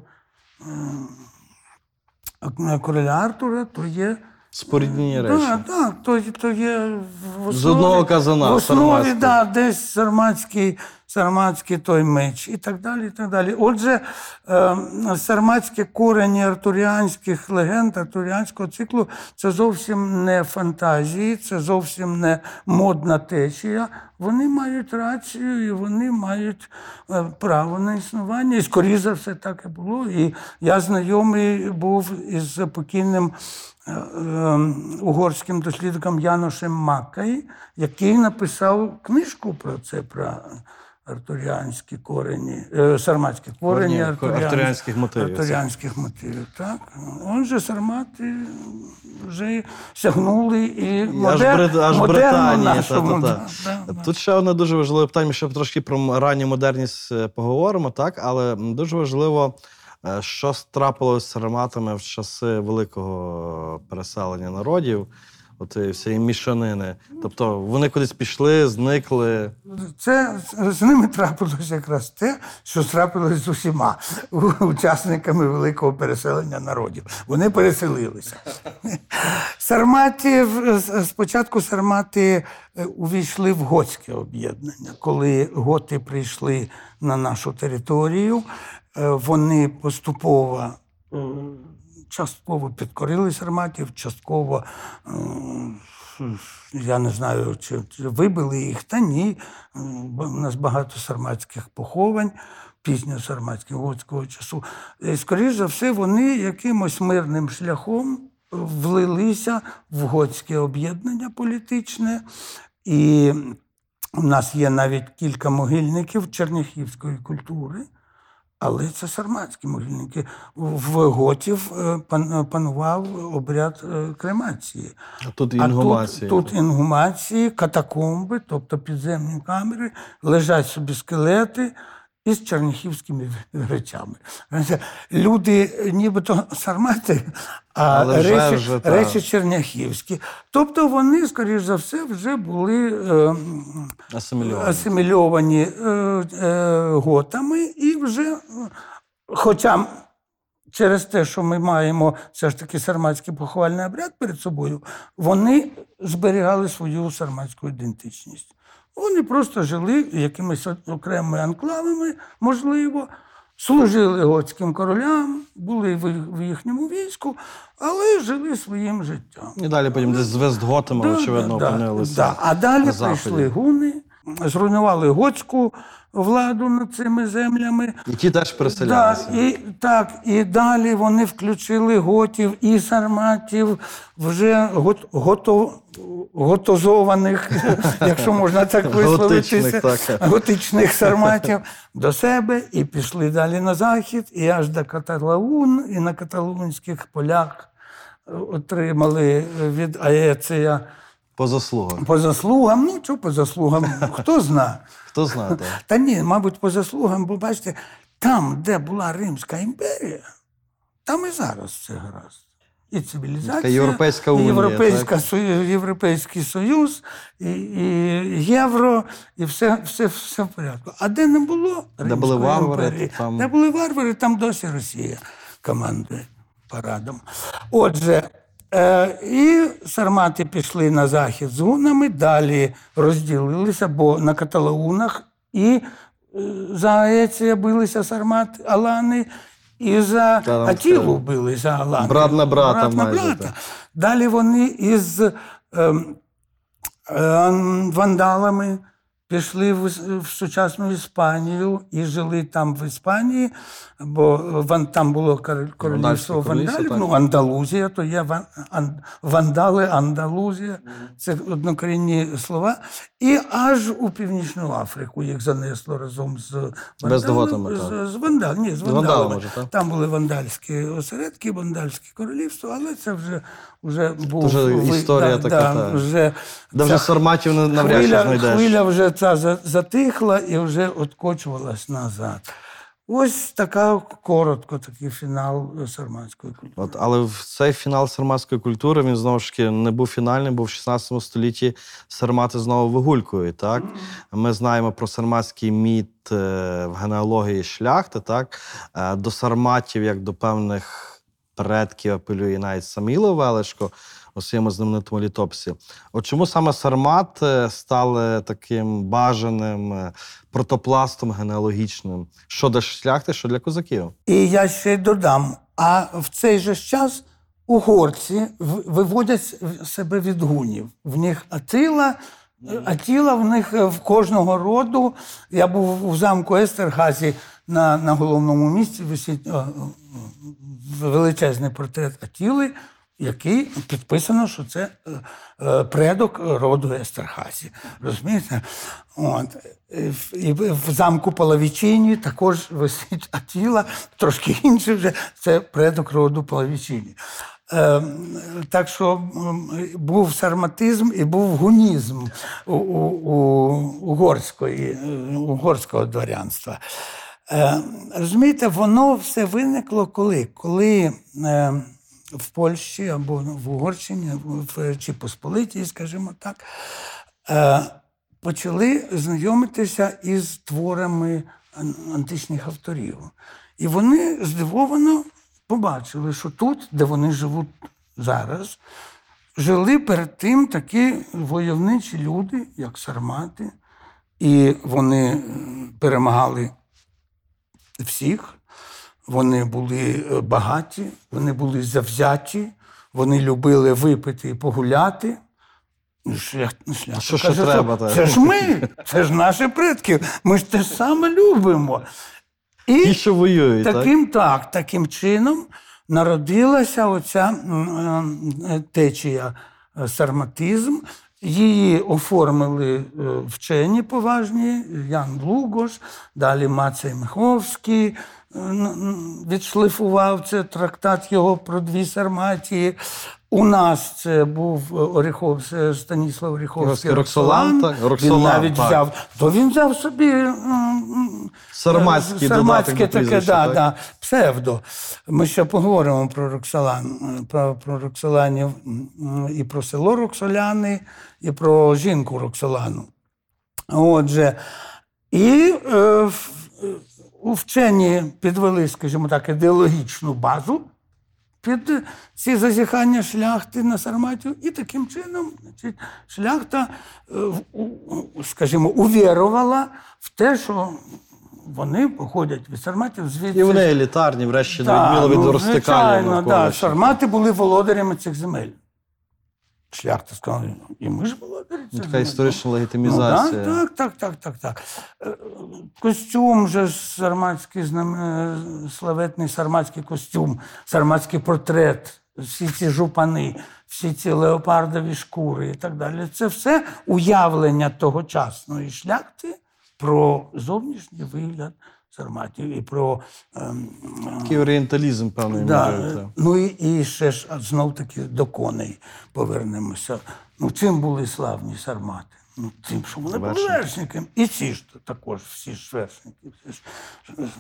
е, короля Артура, то є Споріднені речі. так, так, то, то є в основі, З одного казана, в основі да, десь сарматський, сарматський той меч і так далі. І так далі. Отже, е, сарматські корені артуріанських легенд, артуріанського циклу це зовсім не фантазії, це зовсім не модна течія. Вони мають рацію і вони мають е, право на існування. І скоріше за все так і було. І я знайомий був із покійним е, е, угорським дослідником Яношем Маккай, який написав книжку про це, про артуріанські корені, е, сарматські корені, Корені артуріан- артуріанських мотивів. Артуріанських мотивів, так. Отже, сармати вже сягнули і модер, аж Британії. Та, нашому, та, та. да, да. Тут ще одне дуже важливе питання. Ми ще трошки про ранню модерність е, поговоримо, так? Але дуже важливо, е, що трапилося з сарматами в часи великого переселення народів, і всієї мішанини. Тобто вони кудись пішли, зникли. Це з ними трапилося якраз те, що трапилось з усіма учасниками великого переселення народів. Вони переселилися. Сармати спочатку сармати е, увійшли в готське об'єднання. Коли готи прийшли на нашу територію, е, вони поступово. Частково підкорили сарматів, частково я не знаю, чи, вибили їх, та ні. У нас багато сарматських поховань, пізньосарматського готського часу. І, скоріш за все, вони якимось мирним шляхом влилися в готське об'єднання політичне. І у нас є навіть кілька могильників черняхівської культури. Але це сарматські могильники. В готів е, панував обряд е, кремації. А тут А тут, тут інгумації, катакомби, тобто підземні камери, лежать собі скелети із черніхівськими речами. Люди, нібито сармати, а вже- речі, вже, речі черняхівські. Тобто вони, скоріш за все, вже були. е, Асимільовані. асимільовані е, е, готами, і вже, хоча через те, що ми маємо все ж таки сарматський поховальний обряд перед собою, вони зберігали свою сарматську ідентичність. Вони просто жили якимись окремими анклавами, можливо, служили готським королям, були в їхньому війську, але жили своїм життям. І далі потім десь з Вестготами, очевидно, да, опинилися. да. А далі на прийшли гуни, зруйнували готську владу над цими землями. І ті теж переселялися. Да, і, так, і далі вони включили готів і сарматів, вже гот, готов, готозованих, якщо можна так висловитися, Готичних, так. готичних сарматів до себе і пішли далі на захід, і аж до Каталаун, і на каталунських полях отримали від Аеція По заслугам. по заслугам. Ну, що по заслугам, хто знає. Хто знає, так. Та ні, мабуть, по заслугам, бо бачите, там, де була Римська імперія, там і зараз все гаразд. І цивілізація, Така Європейська унія, Європейська, Сою- Європейський Союз, і, і євро, і все, все, все в порядку. А де не було Де були варвари, імперії, там- де були варвари, там досі Росія командує парадом. Отже, е, і сармати пішли на захід з гунами, далі розділилися, бо на каталаунах і е, за Аеція билися сармати Алани, і за Атілу билися Алани. брат на брата Брат на майже, брата. так. Далі вони із ем, е, вандалами пішли в, в сучасну Іспанію і жили там в Іспанії, бо ван, там було королівство вандалів. Ну, Андалузія, то є ван, ан, вандали, Андалузія. Це однокорінні слова. І аж у Північну Африку їх занесло разом з вандалами. З, з вандал, ні, з вандалами так? Там були вандальські осередки, вандальське королівство, але це вже, вже був вже ви- історія да, така, да, та. вже Де вже сарматів навряд чи знайдеш. хвиля вже ця за- затихла і вже откочувалась назад. Ось така коротко такий фінал сарматської культури. От, але в цей фінал сарматської культури він знову ж таки не був фінальним, бо в 16 столітті сармати знову вигулькують. Так? Ми знаємо про сарматський міт е, в генеалогії шляхти. Так? Е, До сарматів, як до певних предків, апелює навіть Саміло Велешко у своєму знаменитому літописі. От чому саме сармати стали таким бажаним е, протопластом генеалогічним, що для шляхти, що для козаків? І я ще додам: а в цей же час угорці виводять себе від гунів. В них Атила. Атіла в них е, в кожного роду. Я був у замку Естерхазі на, на головному місці висить величезний портрет Атіли, який підписано, що це е, е, предок роду Естерхазі. Розумієте? От. І в- замку Палавічині також висить Атіла, трошки інше вже це предок роду Палавічині. Е, так що був сарматизм і був гунізм у, у, угорської, е, угорського дворянства. Е, розумієте, воно все виникло коли? Коли е, в Польщі або в Угорщині, в чи Посполитій, скажімо так, е, почали знайомитися із творами античних авторів. І вони здивовано побачили, що тут, де вони живуть зараз, жили перед тим такі войовничі люди, як сармати, і вони перемагали всіх. Вони були е, багаті, вони були завзяті, вони любили випити і погуляти. Ну, Шлях, що ще каже, треба, так? Це ж ми, це ж наші предки. Ми ж те саме любимо. І Ті, що воюють, таким, так, таким чином народилася оця е, течія е, сарматизм. Її оформили вчені поважні, Ян Лугош, далі Мацей Миховський відшлифував це трактат його про дві сарматії. У нас це був Оріхов, Станіслав Оріховський Роксолан, так? Він навіть так. взяв, то він взяв собі Сарматський Сарматське таке, прізвища, да, так? да, псевдо. Ми ще поговоримо про Роксолан, е, про, про Роксоланів і про село Роксоляни, і про жінку Роксолану. Отже, і е, е, вчені підвели, скажімо так, ідеологічну базу під ці зазіхання шляхти на Сарматію, і таким чином значить, шляхта, е, скажімо, увірувала в те, що вони походять від Сарматів звідси. І вони елітарні, врешті, на Так, відміну від ну, розтикання звичайно, навколо. да. Сармати були володарями цих земель. Шляхта сказала, і ми ж володарі. Ну, Така історична Ну, легітимізація. так, так, так, так, так. Е, Костюм же сарматський, славетний сарматський костюм, сарматський портрет, всі ці жупани, всі ці леопардові шкури і так далі. Це все уявлення тогочасної шляхти про зовнішній вигляд сарматів і про ем, Такий орієнталізм, певний Да. мірою, так. Ну і, і ще ж знов таки до коней повернемося. Ну, Цим були славні сармати? Ну, тим, що вони були вершниками. І ці ж також, всі ж вершники. Всі ж,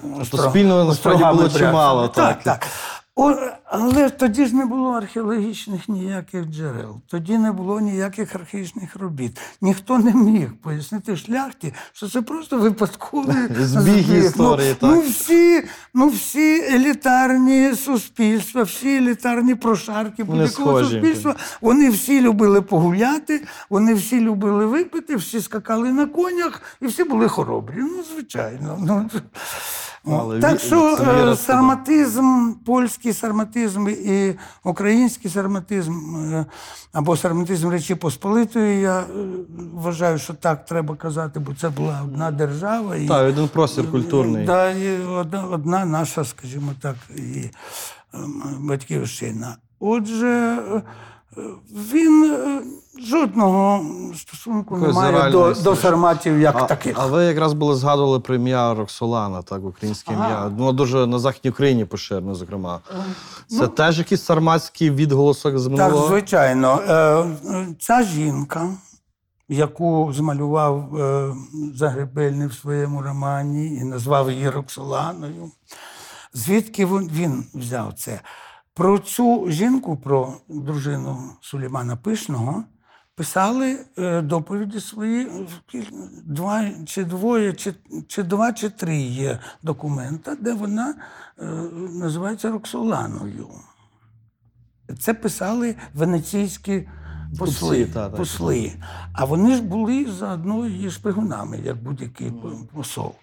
остро- спільного насправді було бряцали. чимало, Так, так. так. О, але тоді ж не було археологічних ніяких джерел, тоді не було ніяких археологічних робіт. Ніхто не міг пояснити шляхті, що це просто випадковий Збіг історії, ну, так. Ну, всі, ну, всі елітарні суспільства, всі елітарні прошарки будь-якого суспільства, вони всі любили погуляти, вони всі любили випити, всі скакали на конях і всі були хоробрі. Ну, звичайно. Ну, Але так що е, сарматизм, польський сарматизм і український сарматизм, е, або сарматизм Речі Посполитої, я е, вважаю, що так треба казати, бо це була одна держава. І, Так, один простір культурний. Да, і одна, одна наша, скажімо так, і ем, батьківщина. Отже, він е, жодного стосунку не має до, до сарматів як А, таких. а ви якраз були згадували про ім'я Роксолана, так, українське Ага. ім'я. Воно дуже на Західній Україні поширено, зокрема. Це ну- теж якийсь сарматський відголосок з Так, звичайно. Е, е, Ця жінка, яку змалював е, Загребельний в своєму романі і назвав її Роксоланою, звідки він взяв це? Про цю жінку, про дружину Сулеймана Пишного, писали е, доповіді свої два чи двоє, чи, чи два, чи три є документа, де вона е, називається Роксоланою. Це писали венеційські посли. Посли. А вони ж були заодно її шпигунами, як будь-який посол.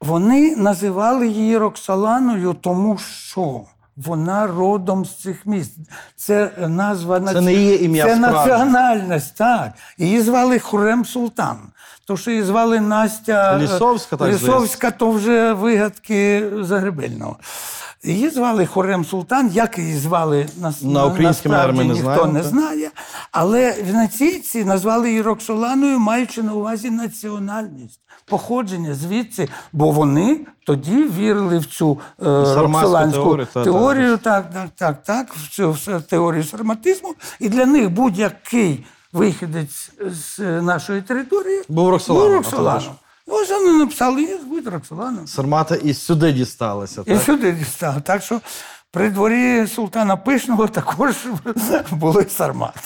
Вони називали її Роксоланою, тому що вона родом з цих міст. Це назва Це не є ім'я Це справжнє. національність, так. Її звали Хурем Султан. То, що її звали Настя е, Лісовська, так Лісовська, то вже вигадки Загребельного. Її звали Хорем Султан, як її звали на, На українському армії ніхто не знає. Але венеційці назвали її Роксоланою, маючи на увазі національність, походження звідси, бо вони тоді вірили в цю е, роксоланську теорію, та, теорію, так, так, так, так, в цю в теорію сарматизму. І для них будь-який вихідець з нашої території Був Роксоланом, Був Роксоланом. Ось вони написали, її звуть Роксоланом. Сармати і сюди дісталися. І Так? сюди дістав. Так що при дворі султана Пишного також були сармати.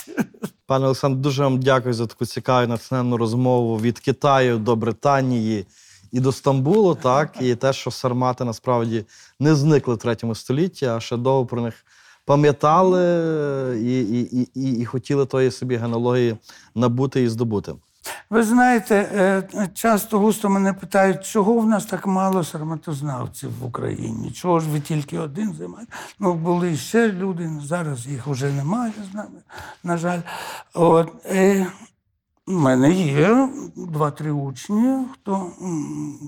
Пане Олександр, дуже вам дякую за таку цікаву натхненну розмову від Китаю до Британії і до Стамбулу. Так, і те, що сармати насправді не зникли в третьому столітті, а ще довго про них пам'ятали і, і, і, і, і хотіли тої собі генеалогії набути і здобути. Ви знаєте, е, часто густо мене питають, чого в нас так мало сарматознавців в Україні? Чого ж ви тільки один займаєте? Ну, були ще люди, зараз їх вже немає з нами, на жаль. От, е, у мене є два-три учні, хто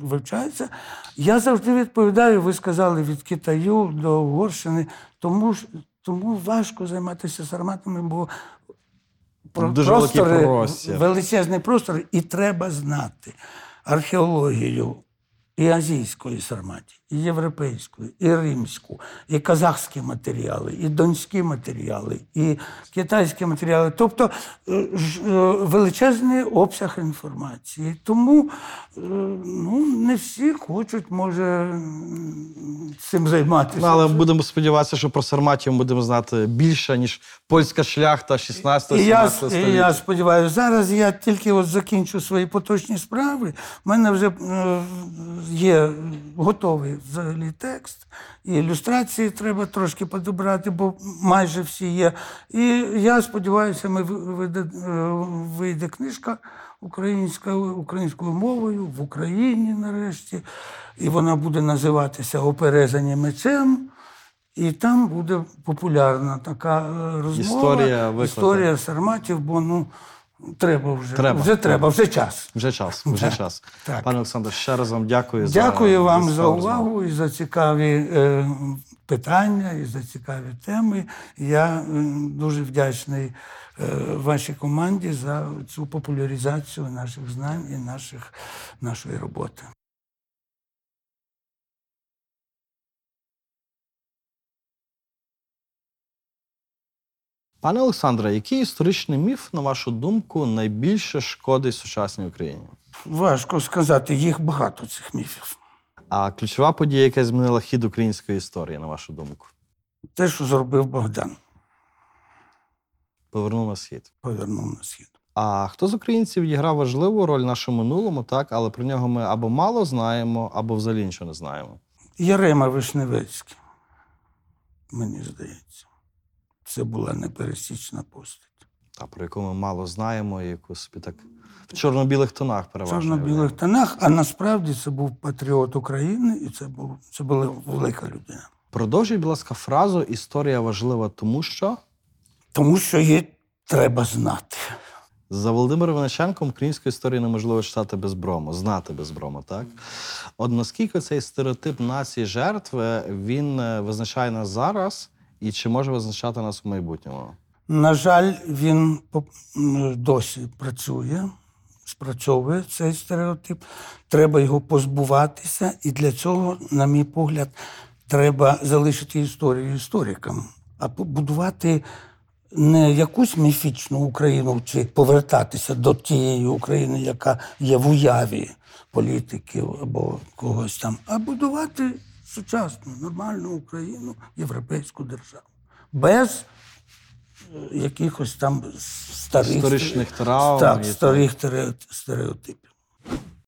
вивчається. Я завжди відповідаю, ви сказали, від Китаю до Угорщини, тому, тому важко займатися сарматами, бо про- Дуже простори, простір. величезний простор, і треба знати археологію і азійської сарматі, і європейської, і римську, і казахські матеріали, і донські матеріали, і китайські матеріали. Тобто е, е, величезний обсяг інформації. Тому е, ну, не всі хочуть, може, цим займатися. Ну, але будемо сподіватися, що про сарматів будемо знати більше, ніж польська шляхта 16-17 я, століття. і я сподіваюся, зараз я тільки от закінчу свої поточні справи. У мене вже є готовий взагалі текст, і ілюстрації треба трошки подобрати, бо майже всі є. І я сподіваюся, ми вийде, е, вийде книжка українська, українською мовою в Україні нарешті. І вона буде називатися Оперезані мечем. І там буде популярна така е, розмова. Історія історія сарматів, бо ну треба вже. Треба. Вже треба, вже час. Вже час, вже Так, час. так. Пане Олександр, ще раз вам дякую, Дякую за вам за розмову. увагу і за цікаві е, питання, і за цікаві теми. Я е, дуже вдячний е, вашій команді за цю популяризацію наших знань і наших, нашої роботи. Пане Олександре, який історичний міф, на вашу думку, найбільше шкодить сучасній Україні? Важко сказати, їх багато цих міфів. А ключова подія, яка змінила хід української історії, на вашу думку, Те, що зробив Богдан, повернув на схід. повернув на схід. А хто з українців відіграв важливу роль в нашому минулому, так, але про нього ми або мало знаємо, або взагалі нічого не знаємо. Ярема Вишневецький, мені здається, це була непересічна постать. Та про яку ми мало знаємо, і яку собі так в чорно-білих тонах переважно. чорно-білих тонах, а насправді це був патріот України, і це був це була велика людина. Продовжіть, будь ласка, фразу Історія важлива, тому що Тому що її треба знати. за Володимиром Винниченком українську історію неможливо читати без брому, знати без брому, так? От наскільки цей стереотип нації жертви він е, визначає нас зараз, і чи може визначати нас у майбутньому? На жаль, він досі працює, спрацьовує цей стереотип. Треба його позбуватися, і для цього, на мій погляд, треба залишити історію історикам, а побудувати не якусь міфічну Україну чи повертатися до тієї України, яка є в уяві політиків або когось там, а будувати сучасну, нормальну Україну, європейську державу. Без е, якихось там старих старичних травм так, так. старих стереотипів.